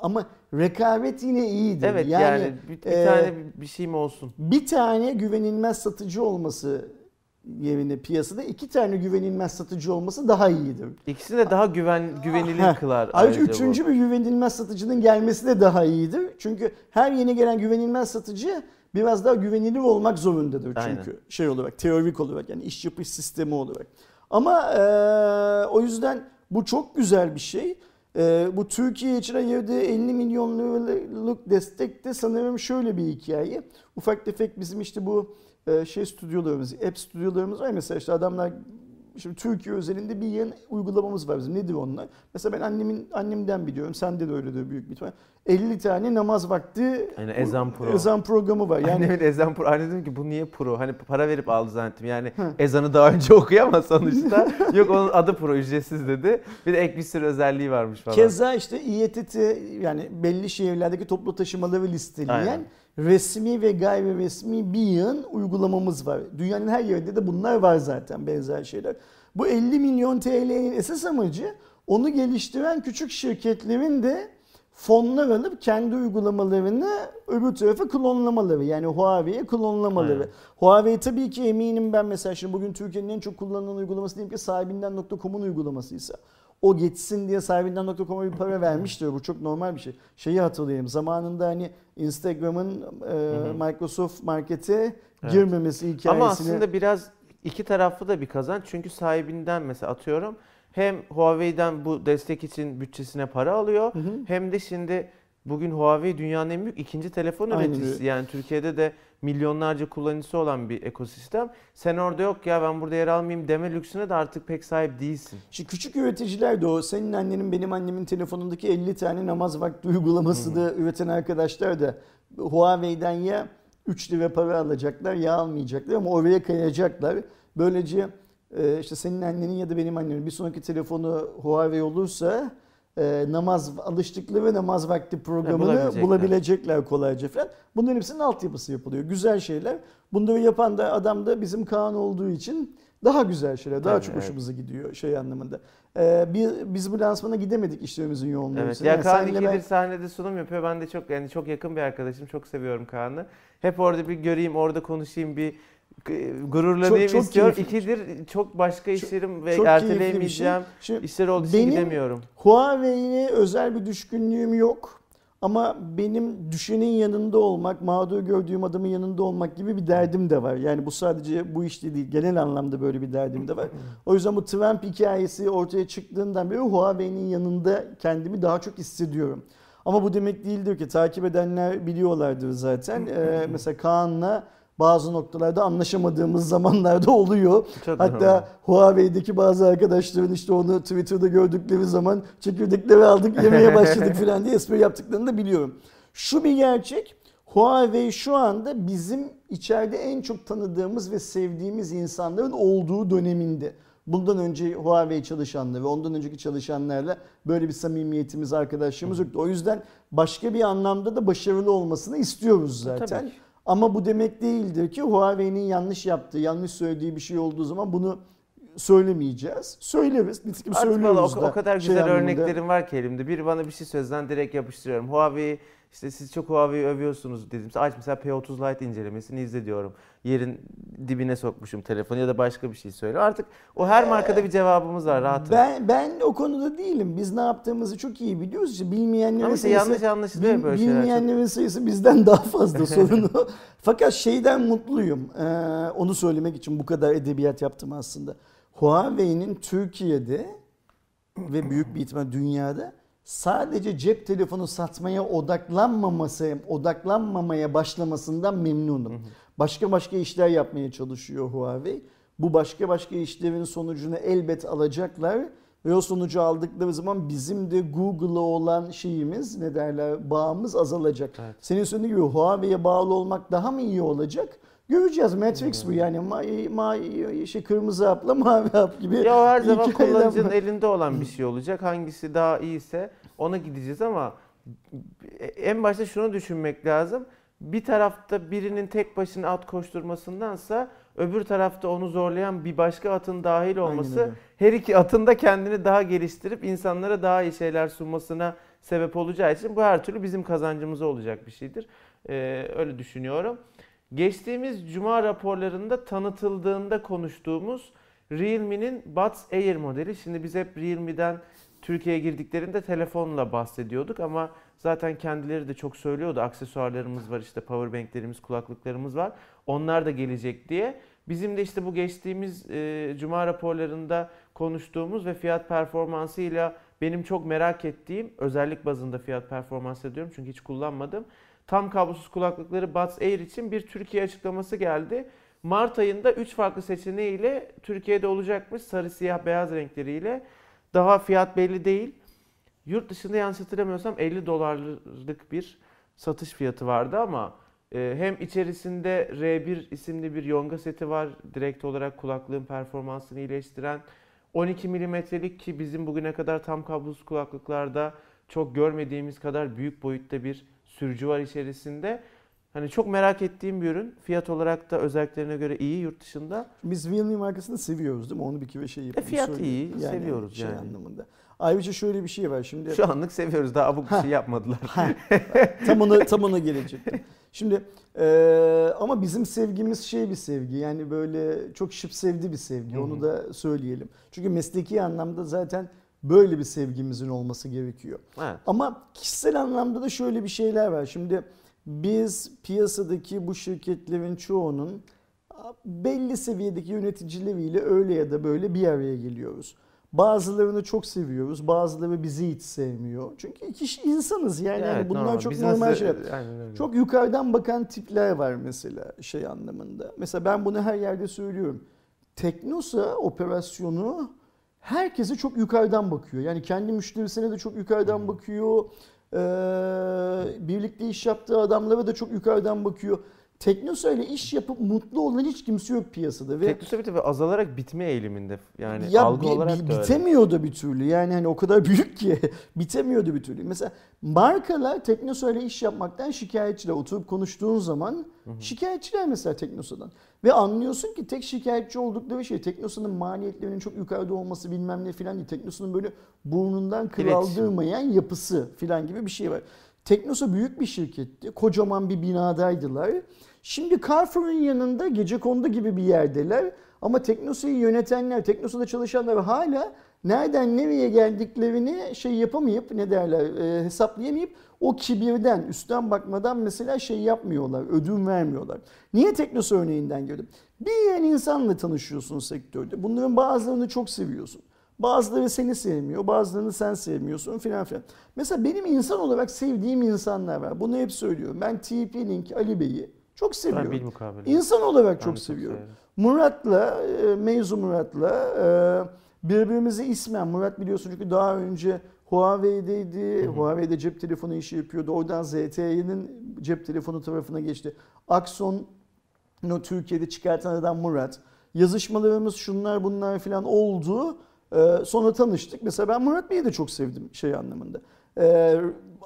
Ama rekabet yine iyidir.
evet
yani,
yani, bir, bir
e,
tane bir şey mi olsun?
bir tane güvenilmez satıcı olması yerine piyasada iki tane güvenilmez satıcı olması daha iyidir.
İkisini de daha güven güvenilir
Heh.
kılar.
Ayrıca
bu.
üçüncü bir güvenilmez satıcının gelmesi de daha iyidir. Çünkü her yeni gelen güvenilmez satıcı biraz daha güvenilir olmak zorundadır.
Aynen.
Çünkü şey olarak, teorik olarak yani iş yapış sistemi olarak. Ama eee, o yüzden bu çok güzel bir şey. Eee, bu Türkiye için ayırdığı 50 milyon liralık destek de sanırım şöyle bir hikaye. Ufak tefek bizim işte bu şey stüdyolarımız, app stüdyolarımız var. Mesela işte adamlar Şimdi Türkiye özelinde bir yeni uygulamamız var bizim. Nedir onlar? Mesela ben annemin annemden biliyorum. Sende de öyledir büyük bir ihtimal. 50 tane namaz vakti
Aynen, ezan pro.
ezan programı var. Yani
Annemin ezan pro. Anne dedim ki bu niye pro? Hani para verip aldı zannettim. Yani ezanı daha önce okuyamaz sonuçta. Yok onun adı pro ücretsiz dedi. Bir de ek bir sürü özelliği varmış falan.
keza işte İETT yani belli şehirlerdeki toplu taşımaları listeleyen
Aynen.
Resmi ve gayri resmi bir yığın uygulamamız var. Dünyanın her yerinde de bunlar var zaten benzer şeyler. Bu 50 milyon TL'nin esas amacı onu geliştiren küçük şirketlerin de fonlar alıp kendi uygulamalarını öbür tarafa klonlamaları. Yani Huawei'ye klonlamaları.
Aynen.
Huawei tabii ki eminim ben mesela şimdi bugün Türkiye'nin en çok kullanılan uygulaması diyelim ki sahibinden.com'un uygulamasıysa o geçsin diye sahibinden.com'a bir para vermiştir. Bu çok normal bir şey. Şeyi hatırlayayım. Zamanında hani Instagram'ın e, Microsoft Market'e
Evet.
girmemesi hikayesini.
Ama aslında biraz iki taraflı da bir kazanç. Çünkü sahibinden mesela atıyorum hem Huawei'den bu destek için bütçesine para alıyor
Hı hı.
hem de şimdi bugün Huawei dünyanın en büyük ikinci telefon
Aynen
üreticisi.
öyle.
Yani Türkiye'de de milyonlarca kullanıcısı olan bir ekosistem. Sen orada yok ya ben burada yer almayayım deme lüksüne de artık pek sahip değilsin.
Şimdi küçük üreticiler de o senin annenin benim annemin telefonundaki 50 tane namaz vakti uygulaması da üreten arkadaşlar da Huawei'den ya 3 lira para alacaklar ya almayacaklar ama oraya kayacaklar. Böylece e, işte senin annenin ya da benim annemin bir sonraki telefonu Huawei olursa e, namaz alıştıkları namaz vakti programını
bulabilecekler.
bulabilecekler kolayca falan. Bunların hepsinin altyapısı yapılıyor. Güzel şeyler. Bunları yapan da adam da bizim Kaan olduğu için daha güzel şeyler, daha
Tabii,
çok
evet.
hoşumuza gidiyor şey anlamında. Ee, biz, biz bu lansmana gidemedik işlerimizin yoğunluğu.
Evet. Ya Kaan
senle
ikidir
ben-
sahnede sunum yapıyor. Ben de çok yani çok yakın bir arkadaşım. Çok seviyorum Kaan'ı. Hep orada bir göreyim, orada konuşayım, bir gururlanayım
Çok- çok
istiyorum.
keyifli.
İkidir çok başka işlerim ve
çok bir şey.
erteleyemeyeceğim
Şimdi
işler olduğu için gidemiyorum.
Huawei'ye özel bir düşkünlüğüm yok. Ama benim düşenin yanında olmak, mağdur gördüğüm adamın yanında olmak gibi bir derdim de var. Yani bu sadece bu işte değil, genel anlamda böyle bir derdim de var. O yüzden bu Trump hikayesi ortaya çıktığından beri Huawei'nin yanında kendimi daha çok hissediyorum. Ama bu demek değildir ki takip edenler biliyorlardır zaten. Ee, mesela Kaan'la bazı noktalarda anlaşamadığımız zamanlarda oluyor.
Normal.
Hatta Huawei'deki bazı arkadaşların işte onu Twitter'da gördükleri zaman çekirdekleri aldık yemeye başladık falan diye espri yaptıklarını da biliyorum. Şu bir gerçek. Huawei şu anda bizim içeride en çok tanıdığımız ve sevdiğimiz insanların olduğu döneminde. Bundan önce Huawei çalışanları ve ondan önceki çalışanlarla böyle bir samimiyetimiz, arkadaşlığımız yoktu. O yüzden başka bir anlamda da başarılı olmasını istiyoruz zaten.
Tabii.
Ama bu demek değildir ki Huawei'nin yanlış yaptığı, yanlış söylediği bir şey olduğu zaman bunu söylemeyeceğiz. Söyleriz. Nitekim
Artık
söylüyoruz
o,
da.
o kadar
Şey
güzel
anlamında.
örneklerim var ki elimde. Biri bana bir şey sözden direkt yapıştırıyorum. Huawei işte siz çok Huawei'yi övüyorsunuz dedim. Aç mesela P30 Lite incelemesini izle diyorum. Yerin dibine sokmuşum telefonu ya da başka bir şey söyle. Artık o her markada bir cevabımız var rahatım.
Ben ben o konuda değilim. Biz ne yaptığımızı çok iyi biliyoruz. İşte bilmeyenlerin
Ama işte
sayısı,
yanlış anlaşılıyor
bil-
böyle şeyler. çok.
bilmeyenlerin sayısı bizden daha fazla sorunu. Fakat şeyden mutluyum. Ee, onu söylemek için bu kadar edebiyat yaptım aslında. Huawei'nin Türkiye'de ve büyük bir ihtimal dünyada sadece cep telefonu satmaya odaklanmaması, odaklanmamaya başlamasından memnunum. Başka başka işler yapmaya çalışıyor Huawei. Bu başka başka işlerin sonucunu elbet alacaklar Ve o sonucu aldıkları zaman bizim de Google'a olan şeyimiz ne derler bağımız azalacak.
Evet.
Senin söylediğin gibi Huawei'ye bağlı olmak daha mı iyi olacak? Göreceğiz. Matrix bu yani. Ma, ma, şey, kırmızı hapla mavi hap gibi.
Ya her zaman kullanıcının elinde olan bir şey olacak. Hangisi daha iyiyse ona gideceğiz ama en başta şunu düşünmek lazım. Bir tarafta birinin tek başına at koşturmasındansa öbür tarafta onu zorlayan bir başka atın dahil olması her iki atın da kendini daha geliştirip insanlara daha iyi şeyler sunmasına sebep olacağı için bu her türlü bizim kazancımıza olacak bir şeydir. Ee, öyle düşünüyorum. Geçtiğimiz cuma raporlarında tanıtıldığında konuştuğumuz Realme'nin Buds Air modeli. Şimdi biz hep Realme'den Türkiye'ye girdiklerinde telefonla bahsediyorduk ama zaten kendileri de çok söylüyordu. Aksesuarlarımız var işte powerbanklerimiz, kulaklıklarımız var. Onlar da gelecek diye. Bizim de işte bu geçtiğimiz e, cuma raporlarında konuştuğumuz ve fiyat performansıyla benim çok merak ettiğim özellik bazında fiyat performansı diyorum çünkü hiç kullanmadım. Tam kablosuz kulaklıkları Buds Air için bir Türkiye açıklaması geldi. Mart ayında 3 farklı seçeneğiyle Türkiye'de olacakmış sarı siyah beyaz renkleriyle. Daha fiyat belli değil. Yurt dışında yanlış hatırlamıyorsam 50 dolarlık bir satış fiyatı vardı ama e, hem içerisinde R1 isimli bir yonga seti var. Direkt olarak kulaklığın performansını iyileştiren 12 milimetrelik ki bizim bugüne kadar tam kablosuz kulaklıklarda çok görmediğimiz kadar büyük boyutta bir sürücü var içerisinde. Hani çok merak ettiğim bir ürün. Fiyat olarak da özelliklerine göre iyi yurt dışında.
Biz Realme markasını seviyoruz değil mi? Onu bir kere şey yapalım.
E, fiyat
söyleyeyim.
iyi, seviyoruz
şey
yani.
anlamında. Ayrıca şöyle bir şey var. Şimdi
Şu anlık seviyoruz. Daha abuk bir şey yapmadılar.
tam ona tam ona gelecektim. Şimdi eee, ama bizim sevgimiz şey bir sevgi. Yani böyle çok şıp sevdi bir sevgi.
Hı hı.
Onu da söyleyelim. Çünkü mesleki anlamda zaten böyle bir sevgimizin olması gerekiyor.
Evet.
Ama kişisel anlamda da şöyle bir şeyler var. Şimdi biz piyasadaki bu şirketlerin çoğunun belli seviyedeki yöneticileriyle öyle ya da böyle bir araya geliyoruz. Bazılarını çok seviyoruz, bazıları bizi hiç sevmiyor. Çünkü kişi insanız yani,
Evet,
Yani bunlar
normal.
çok
Biz
normal
nasıl-
şeyler. Çok yukarıdan bakan tipler var mesela şey anlamında. Mesela ben bunu her yerde söylüyorum. Teknosa operasyonu herkese çok yukarıdan bakıyor. Yani kendi müşterisine de çok yukarıdan bakıyor. Ee, birlikte iş yaptığı adamlara da çok yukarıdan bakıyor. Teknosa ile iş yapıp mutlu olan hiç kimse yok piyasada. Ve
Teknosa bir de azalarak bitme eğiliminde. Yani
ya
algı
bi-
olarak
bi-
da öyle.
bitemiyor da bir türlü. Yani hani o kadar büyük ki bitemiyor da bir türlü. Mesela markalar Teknosa ile iş yapmaktan şikayetçiler. Oturup konuştuğun zaman şikayetçiler mesela Teknosa'dan. Ve anlıyorsun ki tek şikayetçi oldukları şey Teknosa'nın maliyetlerinin çok yukarıda olması bilmem ne filan değil. Teknosa'nın böyle burnundan kıl
İletişim.
aldırmayan yapısı filan gibi bir şey var. Teknosa büyük bir şirketti. Kocaman bir binadaydılar. Şimdi Carrefour'un yanında gece kondu gibi bir yerdeler. Ama Teknosa'yı yönetenler, Teknosa'da çalışanlar hala nereden nereye geldiklerini şey yapamayıp ne derler e, hesaplayamayıp o kibirden, üstten bakmadan mesela şey yapmıyorlar, ödün vermiyorlar. Niye Teknosa örneğinden gördüm? Bir yeni insanla tanışıyorsun sektörde. Bunların bazılarını çok seviyorsun. Bazıları seni sevmiyor, bazılarını sen sevmiyorsun filan filan. Mesela benim insan olarak sevdiğim insanlar var. Bunu hep söylüyorum. Ben TP-Link, Ali Bey'i çok
Ben
seviyorum.
bil mukabele.
İnsan olarak
Ben
çok seviyorum.
severim.
Murat'la, e, Mevzu Murat'la e, birbirimizi ismen, Murat biliyorsun çünkü daha önce Huawei'deydi. Huawei'de cep telefonu işi yapıyordu. Oradan ZTE'nin cep telefonu tarafına geçti. Axon'u Türkiye'de çıkartan adam Murat. Yazışmalarımız şunlar bunlar filan oldu. E, sonra tanıştık. Mesela ben Murat Bey'i de çok sevdim şey anlamında. E,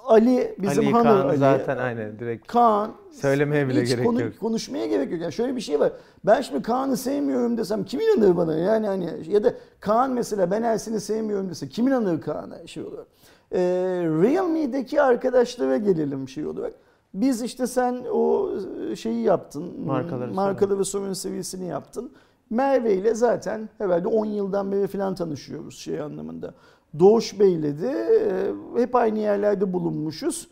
Ali bizim
Ali Kaan
Ali.
zaten aynen direkt
Kaan
söylemeye bile
hiç
gerek
konu-
yok.
konuşmaya gerek yok. Yani şöyle bir şey var. Ben şimdi Kaan'ı sevmiyorum desem kim inanır bana? Yani hani ya da Kaan mesela ben Ersin'i sevmiyorum dese kim inanır Kaan'a şey olarak. Ee, Realme'deki arkadaşlara gelelim şey olarak. Biz işte sen o şeyi yaptın.
Markaları
markalı ve sorun seviyesini yaptın. Merve ile zaten herhalde 10 yıldan beri falan tanışıyoruz şey anlamında. Doğuş Bey'le de e, hep aynı yerlerde bulunmuşuz.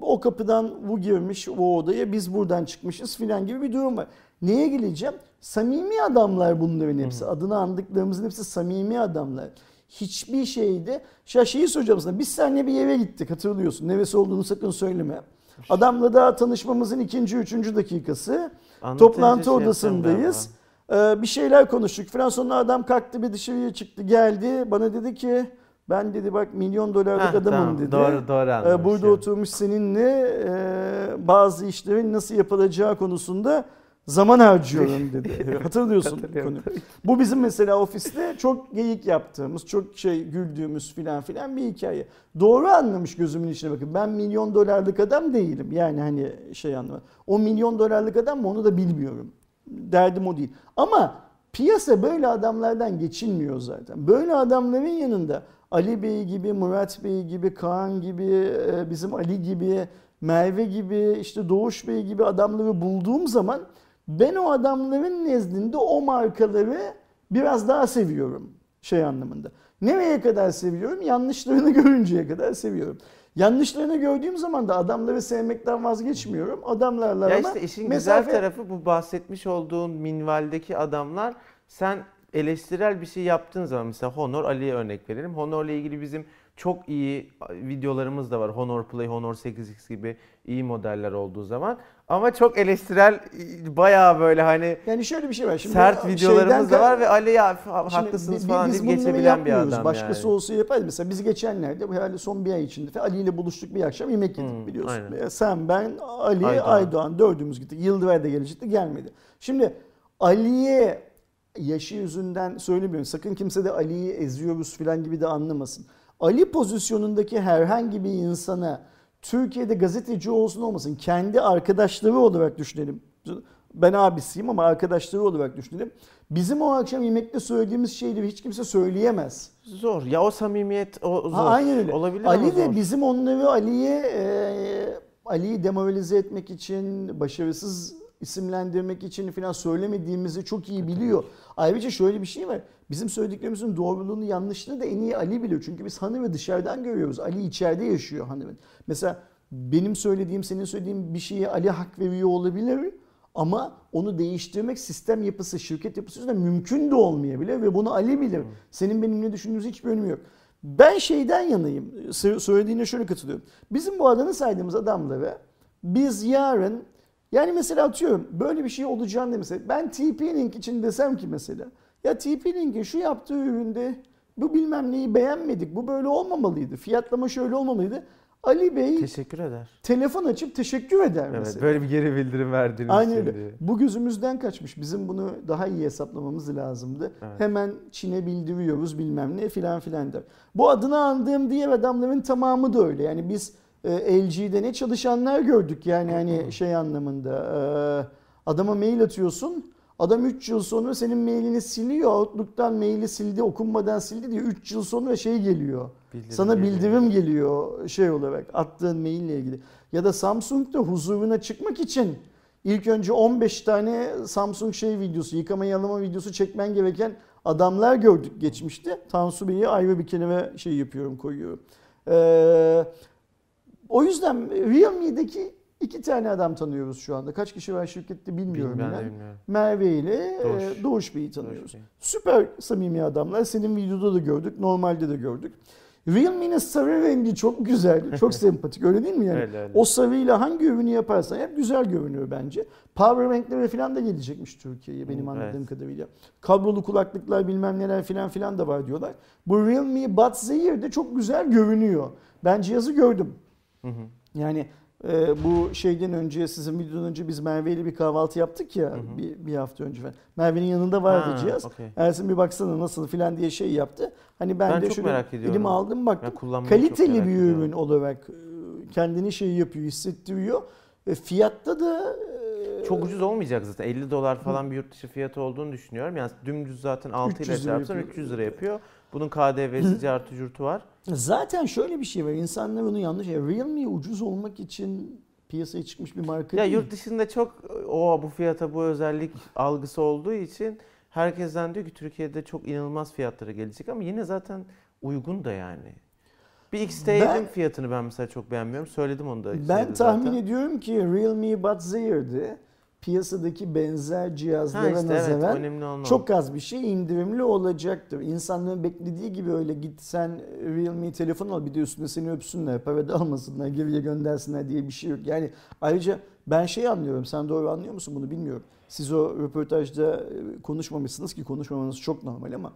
O kapıdan bu girmiş o odaya biz buradan çıkmışız filan gibi bir durum var. Neye geleceğim? Samimi adamlar bunların hepsi. Adını andıklarımızın hepsi samimi adamlar. Hiçbir şeyde... Ya şeyi soracağım sana. Biz seninle bir eve gittik hatırlıyorsun. Neresi olduğunu sakın söyleme. Adamla daha tanışmamızın ikinci, üçüncü dakikası.
Anlatınca
Toplantı
şey
odasındayız. Ee, bir şeyler konuştuk falan sonra adam kalktı bir dışarıya çıktı geldi bana dedi ki ben dedi bak milyon dolarlık
Heh,
adamım
tamam,
dedi.
Doğru doğru
Ee,
anlamış.
burada oturmuş seninle e, bazı işlerin nasıl yapılacağı konusunda zaman harcıyorum dedi. Hatırlıyorsun konuyu. Bu bizim mesela ofiste çok geyik yaptığımız, çok şey güldüğümüz filan filan bir hikaye. Doğru anlamış gözümün içine bakın. Ben milyon dolarlık adam değilim. Yani hani şey anlama. O milyon dolarlık adam mı onu da bilmiyorum. Derdim o değil. Ama piyasa böyle adamlardan geçilmiyor zaten. Böyle adamların yanında Ali Bey gibi, Murat Bey gibi, Kaan gibi, e, bizim Ali gibi, Merve gibi, işte Doğuş Bey gibi adamları bulduğum zaman ben o adamların nezdinde o markaları biraz daha seviyorum şey anlamında. Nereye kadar seviyorum? Yanlışlarını görünceye kadar seviyorum. Yanlışlarını gördüğüm zaman da adamları sevmekten vazgeçmiyorum. Adamlarla
Ya işte işin
mesafe-
güzel tarafı bu bahsetmiş olduğun minvaldeki adamlar sen eleştirel bir şey yaptığın zaman mesela Honor Ali'ye örnek verelim. Honor'la ilgili bizim çok iyi videolarımız da var. Honor Play, Honor 8X gibi iyi modeller olduğu zaman. Ama çok eleştirel bayağı böyle hani
yani şöyle bir şey var. Şimdi
sert videolarımız da var ve Ali ya haklısınız
bi-
falan
biz
deyip geçebilen bir adam
Başkası
yani.
olsa yaparız. Mesela biz geçenlerde bu herhalde son bir ay içinde Ali ile buluştuk bir akşam yemek yedik
Hmm,
biliyorsun.
aynen.
Sen, ben, Ali,
Aydoğan.
Aydoğan. dördümüz gittik. Yıldıray da gelecekti gelmedi. Şimdi Ali'ye yaşı yüzünden söylemiyorum. Sakın kimse de Ali'yi eziyoruz falan gibi de anlamasın. Ali pozisyonundaki herhangi bir insana Türkiye'de gazeteci olsun olmasın kendi arkadaşları olarak düşünelim. Ben abisiyim ama arkadaşları olarak düşünelim. Bizim o akşam yemekte söylediğimiz şeyleri hiç kimse söyleyemez.
Zor. Ya o samimiyet o zor.
Ha, aynen öyle.
Olabilir
Ali de
zor.
bizim onları Ali'ye e, Ali'yi demoralize etmek için, başarısız isimlendirmek için falan söylemediğimizi çok iyi biliyor. Ayrıca şöyle bir şey var. Bizim söylediklerimizin doğruluğunu yanlışlığını da en iyi Ali biliyor. Çünkü biz hanımı dışarıdan görüyoruz. Ali içeride yaşıyor hanımın. Mesela benim söylediğim, senin söylediğin bir şeye Ali hak veriyor olabilir. Ama onu değiştirmek sistem yapısı, şirket yapısı yüzünden mümkün de olmayabilir ve bunu Ali bilir. Senin benim ne düşündüğümüz hiçbir önemi yok. Ben şeyden yanayım. Sö- Söylediğine şöyle katılıyorum. Bizim bu adını saydığımız adamları biz yarın yani mesela atıyorum böyle bir şey olacağını mesela ben TP-Link için desem ki mesela ya TP-Link'in şu yaptığı üründe bu bilmem neyi beğenmedik. Bu böyle olmamalıydı. Fiyatlama şöyle olmamalıydı. Ali Bey
Teşekkür eder.
telefon açıp teşekkür eder
Evet,
mesela.
böyle bir geri bildirim verdiğiniz
Aynen öyle.
diye.
Bu gözümüzden kaçmış. Bizim bunu daha iyi hesaplamamız lazımdı.
Evet.
Hemen Çin'e bildiriyoruz bilmem ne filan filan der. Bu adını andığım diğer adamların tamamı da öyle. Yani biz e, LG'de ne çalışanlar gördük yani hani şey anlamında. E, adama mail atıyorsun. Adam 3 yıl sonra senin mailini siliyor. Outlook'tan maili sildi, okunmadan sildi diye 3 yıl sonra şey geliyor.
Bildirim
Sana
geliyor.
bildirim geliyor şey olarak attığın maille ilgili. Ya da Samsung'da huzuruna çıkmak için ilk önce 15 tane Samsung şey videosu, yıkama yalama videosu çekmen gereken adamlar gördük geçmişte. Tansu Bey'i ayrı bir kenara şey yapıyorum koyuyorum. Ee, o yüzden Realme'deki iki tane adam tanıyoruz şu anda. Kaç kişi var şirkette bilmiyorum.
De
inan.
bilmiyorum.
Merve ile
Doğuş.
Doğuş, Doğuş Bey'i tanıyoruz.
Doğuş Bey.
Süper samimi adamlar. Senin videoda da gördük, normalde de gördük. Realme'nin sarı rengi çok güzel, çok sempatik öyle değil mi yani?
Öyle, öyle.
O sarıyla hangi ürünü yaparsan hep güzel görünüyor bence. Power bank'lere falan da gelecekmiş Türkiye'ye benim
Hı,
anladığım
evet.
kadarıyla. Kablolu kulaklıklar bilmem neler filan filan da var diyorlar. Bu Realme Buds Air de çok güzel görünüyor. Ben cihazı gördüm.
Hı hı.
Yani e, bu şeyden önce sizin videodan önce biz Merve ile bir kahvaltı yaptık ya
Hı hı.
bir, bir hafta önce falan. Merve'nin yanında vardı
Ha,
cihaz.
okey.
Ersin bir baksana nasıl filan diye şey yaptı. Hani ben,
Ben
de şöyle
merak ediyorum.
elime aldım baktım.
Çok
Kaliteli bir
ediyorum.
ürün olarak e, kendini şey yapıyor, hissettiriyor. E, fiyatta da e,
Çok ucuz olmayacak zaten. 50 dolar falan bir yurt dışı fiyatı olduğunu düşünüyorum. Yani dümdüz zaten 6 ile
300 lira
çarpsan
yapıyor.
300 lira yapıyor. Bunun KDV'si, cartı curtu var.
Zaten şöyle bir şey var. İnsanlar onu yanlış. Ya Realme ucuz olmak için piyasaya çıkmış bir marka
Ya
değil.
yurt dışında çok o bu fiyata bu özellik algısı olduğu için herkesten diyor ki Türkiye'de çok inanılmaz fiyatlara gelecek ama yine zaten uygun da yani. Bir
Ben-
fiyatını ben mesela çok beğenmiyorum. Söyledim onu da.
Ben tahmin
zaten.
ediyorum ki Realme Buds Air'di. Piyasadaki benzer
Ha
cihazlara
işte evet
nazaran
o.
çok az bir şey indirimli olacaktır. İnsanların beklediği gibi öyle git sen Realme telefon al bir de üstüne seni öpsünler, para da almasınlar, geriye göndersinler diye bir şey yok. Yani ayrıca ben şey anlıyorum, sen doğru anlıyor musun bunu bilmiyorum. Siz o röportajda e, konuşmamışsınız ki konuşmamanız çok normal ama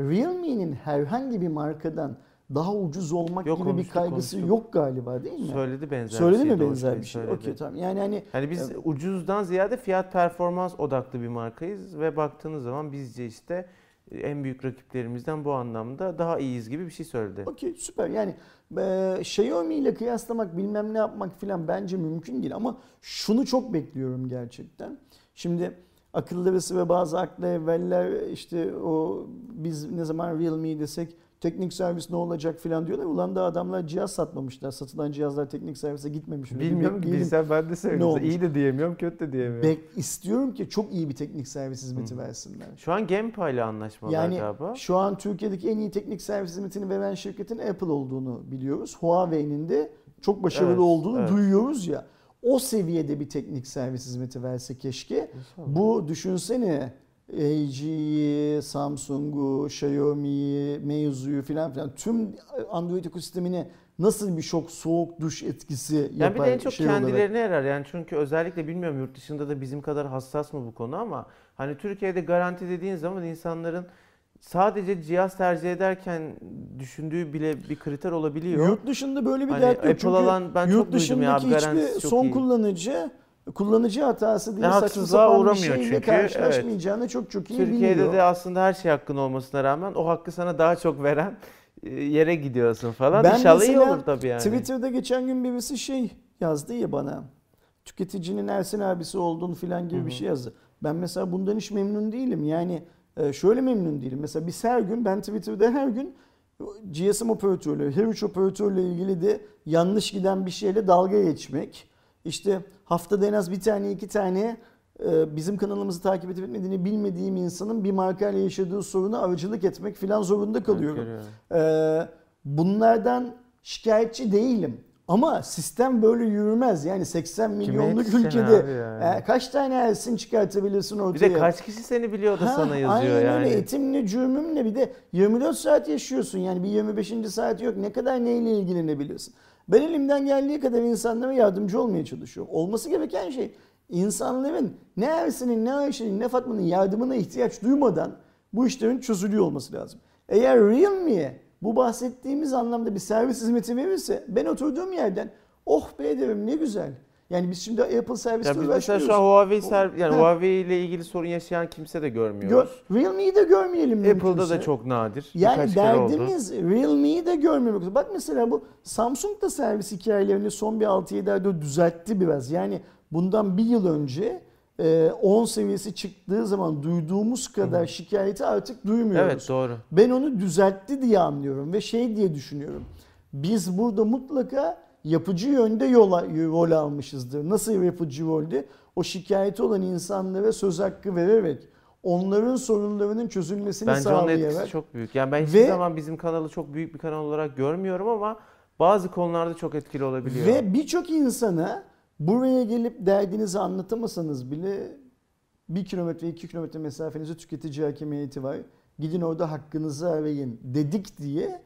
Realme'nin herhangi bir markadan daha ucuz olmak
Yok,
gibi bir
konuştuk,
kaygısı
konuştuk.
yok galiba değil mi?
Söyledi benzer
Söyledi
bir şey.
mi
Doğuş
benzer bir şey?
söyledi.
Okey tamam. Yani hani
Yani biz
Evet.
ucuzdan ziyade fiyat performans odaklı bir markayız ve baktığınız zaman bizce işte en büyük rakiplerimizden bu anlamda daha iyiyiz gibi bir şey söyledi.
Okey süper yani e, Xiaomi ile kıyaslamak bilmem ne yapmak filan bence mümkün değil ama şunu çok bekliyorum gerçekten. Şimdi akıllı ve bazı aklı evveller işte o biz ne zaman Realme desek teknik servis ne olacak filan diyorlar. Ulan da adamlar cihaz satmamışlar. Satılan cihazlar teknik servise gitmemiş. mi?
Bilmiyorum ki bilsem ben de söyleyeyim.
olmuş?
İyi de diyemiyorum, kötü de diyemiyorum.
Bek istiyorum ki çok iyi bir teknik servis hizmeti
Hı.
versinler.
Şu an Gempa ile anlaşmalar
Yani
galiba.
şu an Türkiye'deki en iyi teknik servis hizmetini veren şirketin Apple olduğunu biliyoruz. Huawei'nin de çok başarılı
Evet,
olduğunu
evet.
duyuyoruz ya. O seviyede bir teknik servis hizmeti verse keşke. Bu düşünsene LG'yi, Samsung'u, Xiaomi'yi, Meizu'yu filan filan tüm Android ekosistemine nasıl bir şok soğuk duş etkisi
Yani bir
yapar
de en çok
şey olarak.
kendilerine yarar. Yani çünkü özellikle bilmiyorum yurt dışında da bizim kadar hassas mı bu konu ama hani Türkiye'de garanti dediğin zaman insanların sadece cihaz tercih ederken düşündüğü bile bir kriter olabiliyor.
Yurt dışında böyle bir
Hani
dert yok.
Apple
Çünkü
alan ben çok
yurt
duydum ya
dışındaki
garantisi
hiçbir
çok
son
iyi.
kullanıcı kullanıcı hatası diye saçma sapan bir şeyle
çünkü,
karşılaşmayacağını çok çok iyi
Türkiye'de
biliyor.
de aslında her şey hakkın olmasına rağmen o hakkı sana daha çok veren e, yere gidiyorsun falan.
Ben
İnşallah iyi olur tabii yani.
Twitter'da geçen gün birisi şey yazdı ya bana. Tüketicinin Ersin abisi olduğunu filan gibi
Hı
bir şey yazdı. Ben mesela bundan hiç memnun değilim. Yani e, şöyle memnun değilim. Mesela biz her gün ben Twitter'da her gün GSM operatörleri, her üç operatörle ilgili de yanlış giden bir şeyle dalga geçmek. İşte haftada en az bir tane iki tane e, bizim kanalımızı takip edip etmediğini bilmediğim insanın bir markayla yaşadığı sorunu aracılık etmek filan zorunda kalıyorum. Ee, bunlardan şikayetçi değilim. Ama sistem böyle yürümez. Yani 80 milyonluk ülkede
yani?
e, kaç tane Ersin çıkartabilirsin
Bir
ortaya?
de kaç kişi seni biliyor da
Ha,
sana yazıyor
aynen
yani.
öyle etimle cürmümle bir de 24 saat yaşıyorsun yani bir 25. saat yok ne kadar neyle ilgilenebiliyorsun. Ben elimden geldiği kadar insanlara yardımcı olmaya çalışıyorum. Olması gereken şey insanların ne Ersin'in ne Ayşe'nin ne Fatma'nın yardımına ihtiyaç duymadan bu işlerin çözülüyor olması lazım. Eğer Realme'ye bu bahsettiğimiz anlamda bir servis hizmeti verirse ben oturduğum yerden oh be derim ne güzel. Yani biz şimdi Apple servisle
Ya biz mesela şu an Huawei ser, yani
Ha.
Huawei ile ilgili sorun yaşayan kimse de görmüyoruz.
Gör, Realme'yi de görmeyelim
Apple'da
mümkünse.
da çok nadir.
Yani
Birkaç
derdimiz Realme'yi de görmemek. Bak mesela bu Samsung da servis hikayelerini son bir 6-7 ayda düzeltti biraz. Yani bundan bir yıl önce e, 10 seviyesi çıktığı zaman duyduğumuz kadar şikayeti artık duymuyoruz.
Evet doğru.
Ben onu düzeltti diye anlıyorum ve şey diye düşünüyorum. Biz burada mutlaka yapıcı yönde yola, rol almışızdır. Nasıl yapıcı rolde? O şikayeti olan insanlara söz hakkı vererek, onların sorunlarının çözülmesini
Bence onun
sağlayarak.
etkisi çok büyük. Yani ben hiçbir
Ve-
zaman bizim kanalı çok büyük bir kanal olarak görmüyorum ama bazı konularda çok etkili olabiliyor.
Ve birçok insana buraya gelip derdinizi anlatamasanız bile bir kilometre, iki kilometre mesafenizi tüketici hakimiyeti var. Gidin orada hakkınızı arayın dedik diye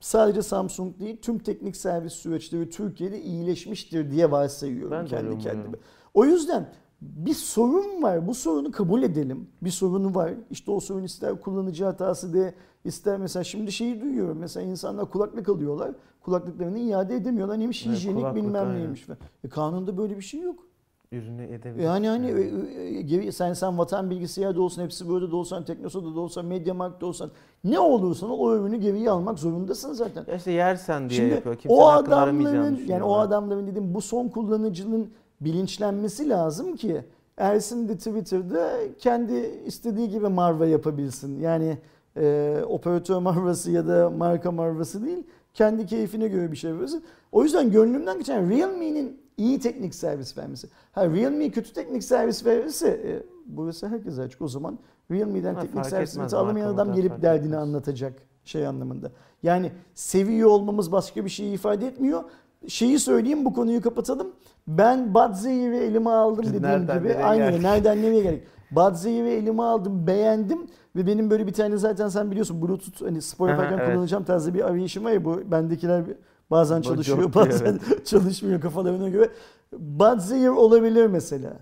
sadece Samsung değil tüm teknik servis süreçleri Türkiye'de iyileşmiştir diye varsayıyorum
Ben
kendi kendime.
umuyorum.
O yüzden bir sorun var. Bu sorunu kabul edelim. Bir sorunu var. İşte o sorun ister kullanıcı hatası de ister mesela şimdi şeyi duyuyorum. Mesela insanlar kulaklık alıyorlar. Kulaklıklarını iade edemiyorlar. Neymiş
Evet,
hijyenik bilmem
aynen.
neymiş. E, kanunda böyle bir şey yok.
Ürünü edebilir.
Yani hani e, e, geri- sen sen vatan bilgisayarda olsan, hepsi böyle de olsan, Teknosa'da da olsan, Mediamarkt'ta olsan ne olursan ol, o ürünü geriye almak zorundasın zaten.
Ya işte yersen diye
Şimdi
yapıyor. Kimsenin
o adamların yani o adamların dediğim bu son kullanıcının bilinçlenmesi lazım ki Ersin de Twitter'da kendi istediği gibi marva yapabilsin. Yani e, operatör marvası ya da marka marvası değil. Kendi keyfine göre bir şey yapıyorsun. O yüzden gönlümden geçen Realme'nin iyi teknik servis vermesi. Ha Realme kötü teknik servis verirse e, burası herkese açık. O zaman Realme'den
Ha,
teknik servis alamayan adam gelip derdini
etmez.
anlatacak şey anlamında. Yani seviyor olmamız başka bir şey ifade etmiyor. şeyi söyleyeyim bu konuyu kapatalım. Ben Badzey'i ve elime aldım dediğim
nereden
gibi. Aynen
geldik?
nereden nereye geldik. Badzey'i ve elime aldım beğendim ve benim böyle bir tane zaten sen biliyorsun Bluetooth hani spor yaparken
evet.
kullanacağım tarzı bir arayışım var ya bu bendekiler bazen çalışıyor bazen çalışmıyor kafalarına göre. Budz Ear olabilir mesela.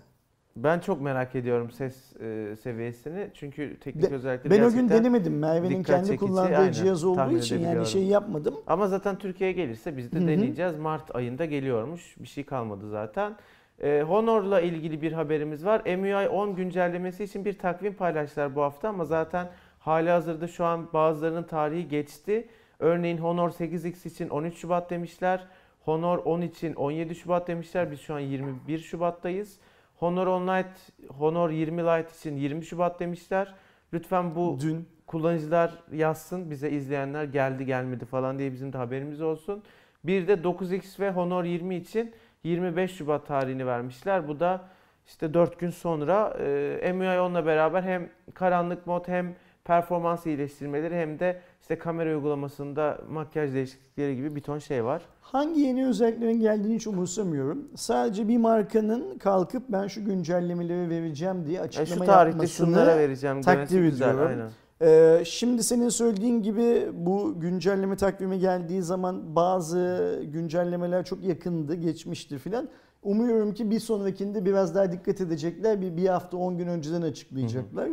Ben çok merak ediyorum ses e, seviyesini. Çünkü teknik
De-
özellikleri
Ben o gün denemedim. Merve'nin kendi
çekici,
kullandığı
aynen.
cihaz olduğu için yani şey yapmadım.
Ama zaten Türkiye'ye gelirse biz de
Hı hı.
deneyeceğiz. Mart ayında geliyormuş. Bir şey kalmadı zaten. Ee, Honor'la ilgili bir haberimiz var. MUI 10 güncellemesi için bir takvim paylaştılar bu hafta ama zaten hali hazırda şu an bazılarının tarihi geçti. Örneğin Honor 8X için 13 Şubat demişler. Honor 10 için 17 Şubat demişler. Biz şu an 21 Şubat'tayız. Honor 10 Lite, Honor 20 Lite için 20 Şubat demişler. Lütfen bu
Dün
kullanıcılar yazsın bize izleyenler geldi gelmedi falan diye bizim de haberimiz olsun. Bir de 9X ve Honor 20 için 25 Şubat tarihini vermişler. Bu da işte 4 gün sonra e, MUI 10'la beraber hem karanlık mod hem performans iyileştirmeleri hem de işte kamera uygulamasında makyaj değişiklikleri gibi bir ton şey var.
hangi yeni özelliklerin geldiğini hiç umursamıyorum. Sadece bir markanın kalkıp ben şu güncellemeleri vereceğim diye
Yani
açıklama
şu tarihte
yapmasını
şunlara vereceğim
takdir ediyorum.
Aynen.
Ee, şimdi senin söylediğin gibi bu güncelleme takvimi geldiği zaman bazı güncellemeler çok yakındı, geçmişti filan. Umuyorum ki bir sonrakinde biraz daha dikkat edecekler. Bir, bir hafta 10 gün önceden açıklayacaklar.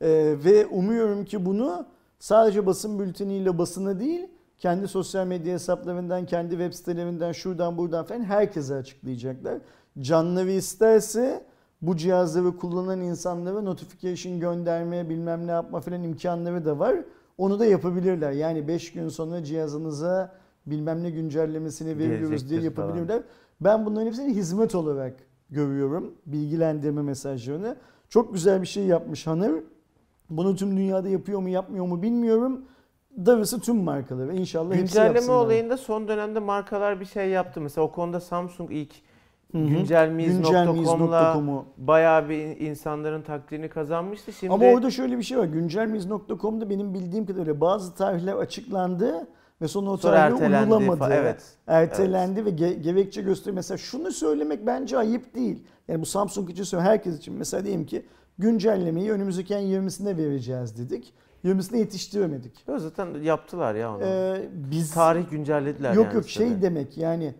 Ee, ve umuyorum ki bunu sadece basın bülteniyle basına değil, kendi sosyal medya hesaplarından, kendi web sitelerinden, şuradan buradan falan herkese açıklayacaklar. Canları isterse bu cihazları kullanan insanlara notification gönderme, bilmem ne yapma falan imkanları da var. Onu da yapabilirler. Yani 5 gün sonra cihazınıza bilmem ne güncellemesini veriyoruz diye
Gelecektir falan.
yapabilirler. Ben bunların hepsini hizmet olarak görüyorum. Bilgilendirme mesajlarını. Çok güzel bir şey yapmış Hanır. Bunu tüm dünyada yapıyor mu yapmıyor mu bilmiyorum. Darısı tüm markalara. İnşallah hepsi
Güncelleme
yapsınlar.
olayında son dönemde markalar bir şey yaptı. Mesela o konuda Samsung ilk
Güncelmiyiz.com'u.
bayağı bir insanların takdirini kazanmıştı. Şimdi
Ama orada şöyle bir şey var. Güncelmiz.com'da benim bildiğim kadarıyla bazı tarihler açıklandı ve sonra o tarihler uyulamadı.
Evet.
Ertelendi ve ge- gerekçe gösteriyor. Mesela şunu söylemek bence ayıp değil. Yani bu Samsung için söylüyorum herkes için. Mesela diyelim ki güncellemeyi önümüzdeki ayın 20'sinde vereceğiz dedik. 20'sine yetiştiremedik.
Yo, zaten yaptılar ya onu.
Ee, biz
Tarih güncellediler
Yok
yani
yok şey demek yani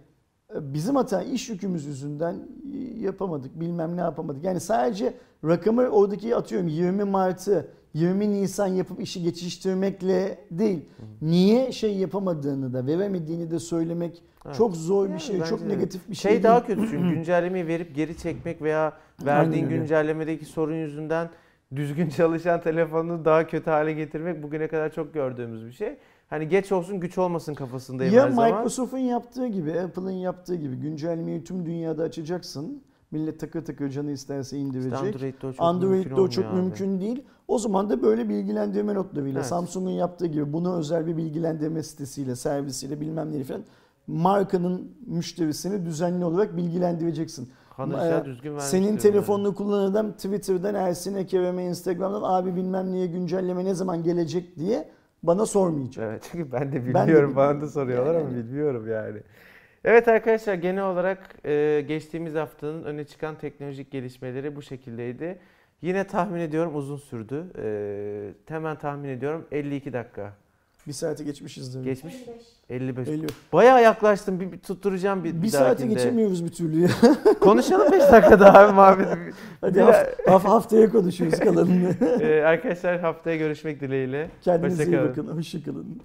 e, bizim hata iş yükümüz yüzünden e, yapamadık bilmem ne yapamadık. Yani sadece rakamı oradaki atıyorum 20 Mart'ı 20 Nisan yapıp işi geçiştirmekle değil. Niye şey yapamadığını da veremediğini de söylemek
Evet.
çok zor bir
Yani
şey, çok negatif bir şey.
Şey daha kötü çünkü güncellemeyi verip geri çekmek veya verdiğin
Aynen
güncellemedeki sorun yüzünden düzgün çalışan telefonunu daha kötü hale getirmek bugüne kadar çok gördüğümüz bir şey. Hani geç olsun güç olmasın kafasındayım
Ya
her zaman.
Microsoft'un yaptığı gibi, Apple'ın yaptığı gibi güncellemeyi tüm dünyada açacaksın. Millet takır takır canı isterse indirecek.
İşte Android'de o çok
Android'de
mümkün
o çok mümkün değil. O zaman da böyle bilgilendirme notlarıyla
Evet.
Samsung'un yaptığı gibi bunu özel bir bilgilendirme sitesiyle, servisiyle bilmem neyle falan markanın müşterisini düzenli olarak bilgilendireceksin. Ee,
düzgün
Senin telefonunu kullanan adam Twitter'dan Ersin Ekerem'e Instagram'dan abi bilmem neye güncelleme ne zaman gelecek diye bana sormayacak.
Evet çünkü ben de
Ben de
bilmiyorum.
bilmiyorum.
Bana da soruyorlar
Yani
ama bilmiyorum yani. Evet arkadaşlar genel olarak e, geçtiğimiz haftanın öne çıkan teknolojik gelişmeleri bu şekildeydi. Yine tahmin ediyorum uzun sürdü. E, hemen tahmin ediyorum 52 dakika.
Bir saate geçmişizdir.
Geçmiş 55.
50.
Bayağı yaklaştım. Bir, bir tutturacağım bir,
Bir,
bir
saate geçemiyoruz bir türlü ya.
Konuşalım 5 dakika daha abi muhabbet.
Hadi haft- haf- haftaya konuşuruz kalanını.
E, arkadaşlar haftaya görüşmek dileğiyle.
Kendinize iyi bakın. Hoşçakalın.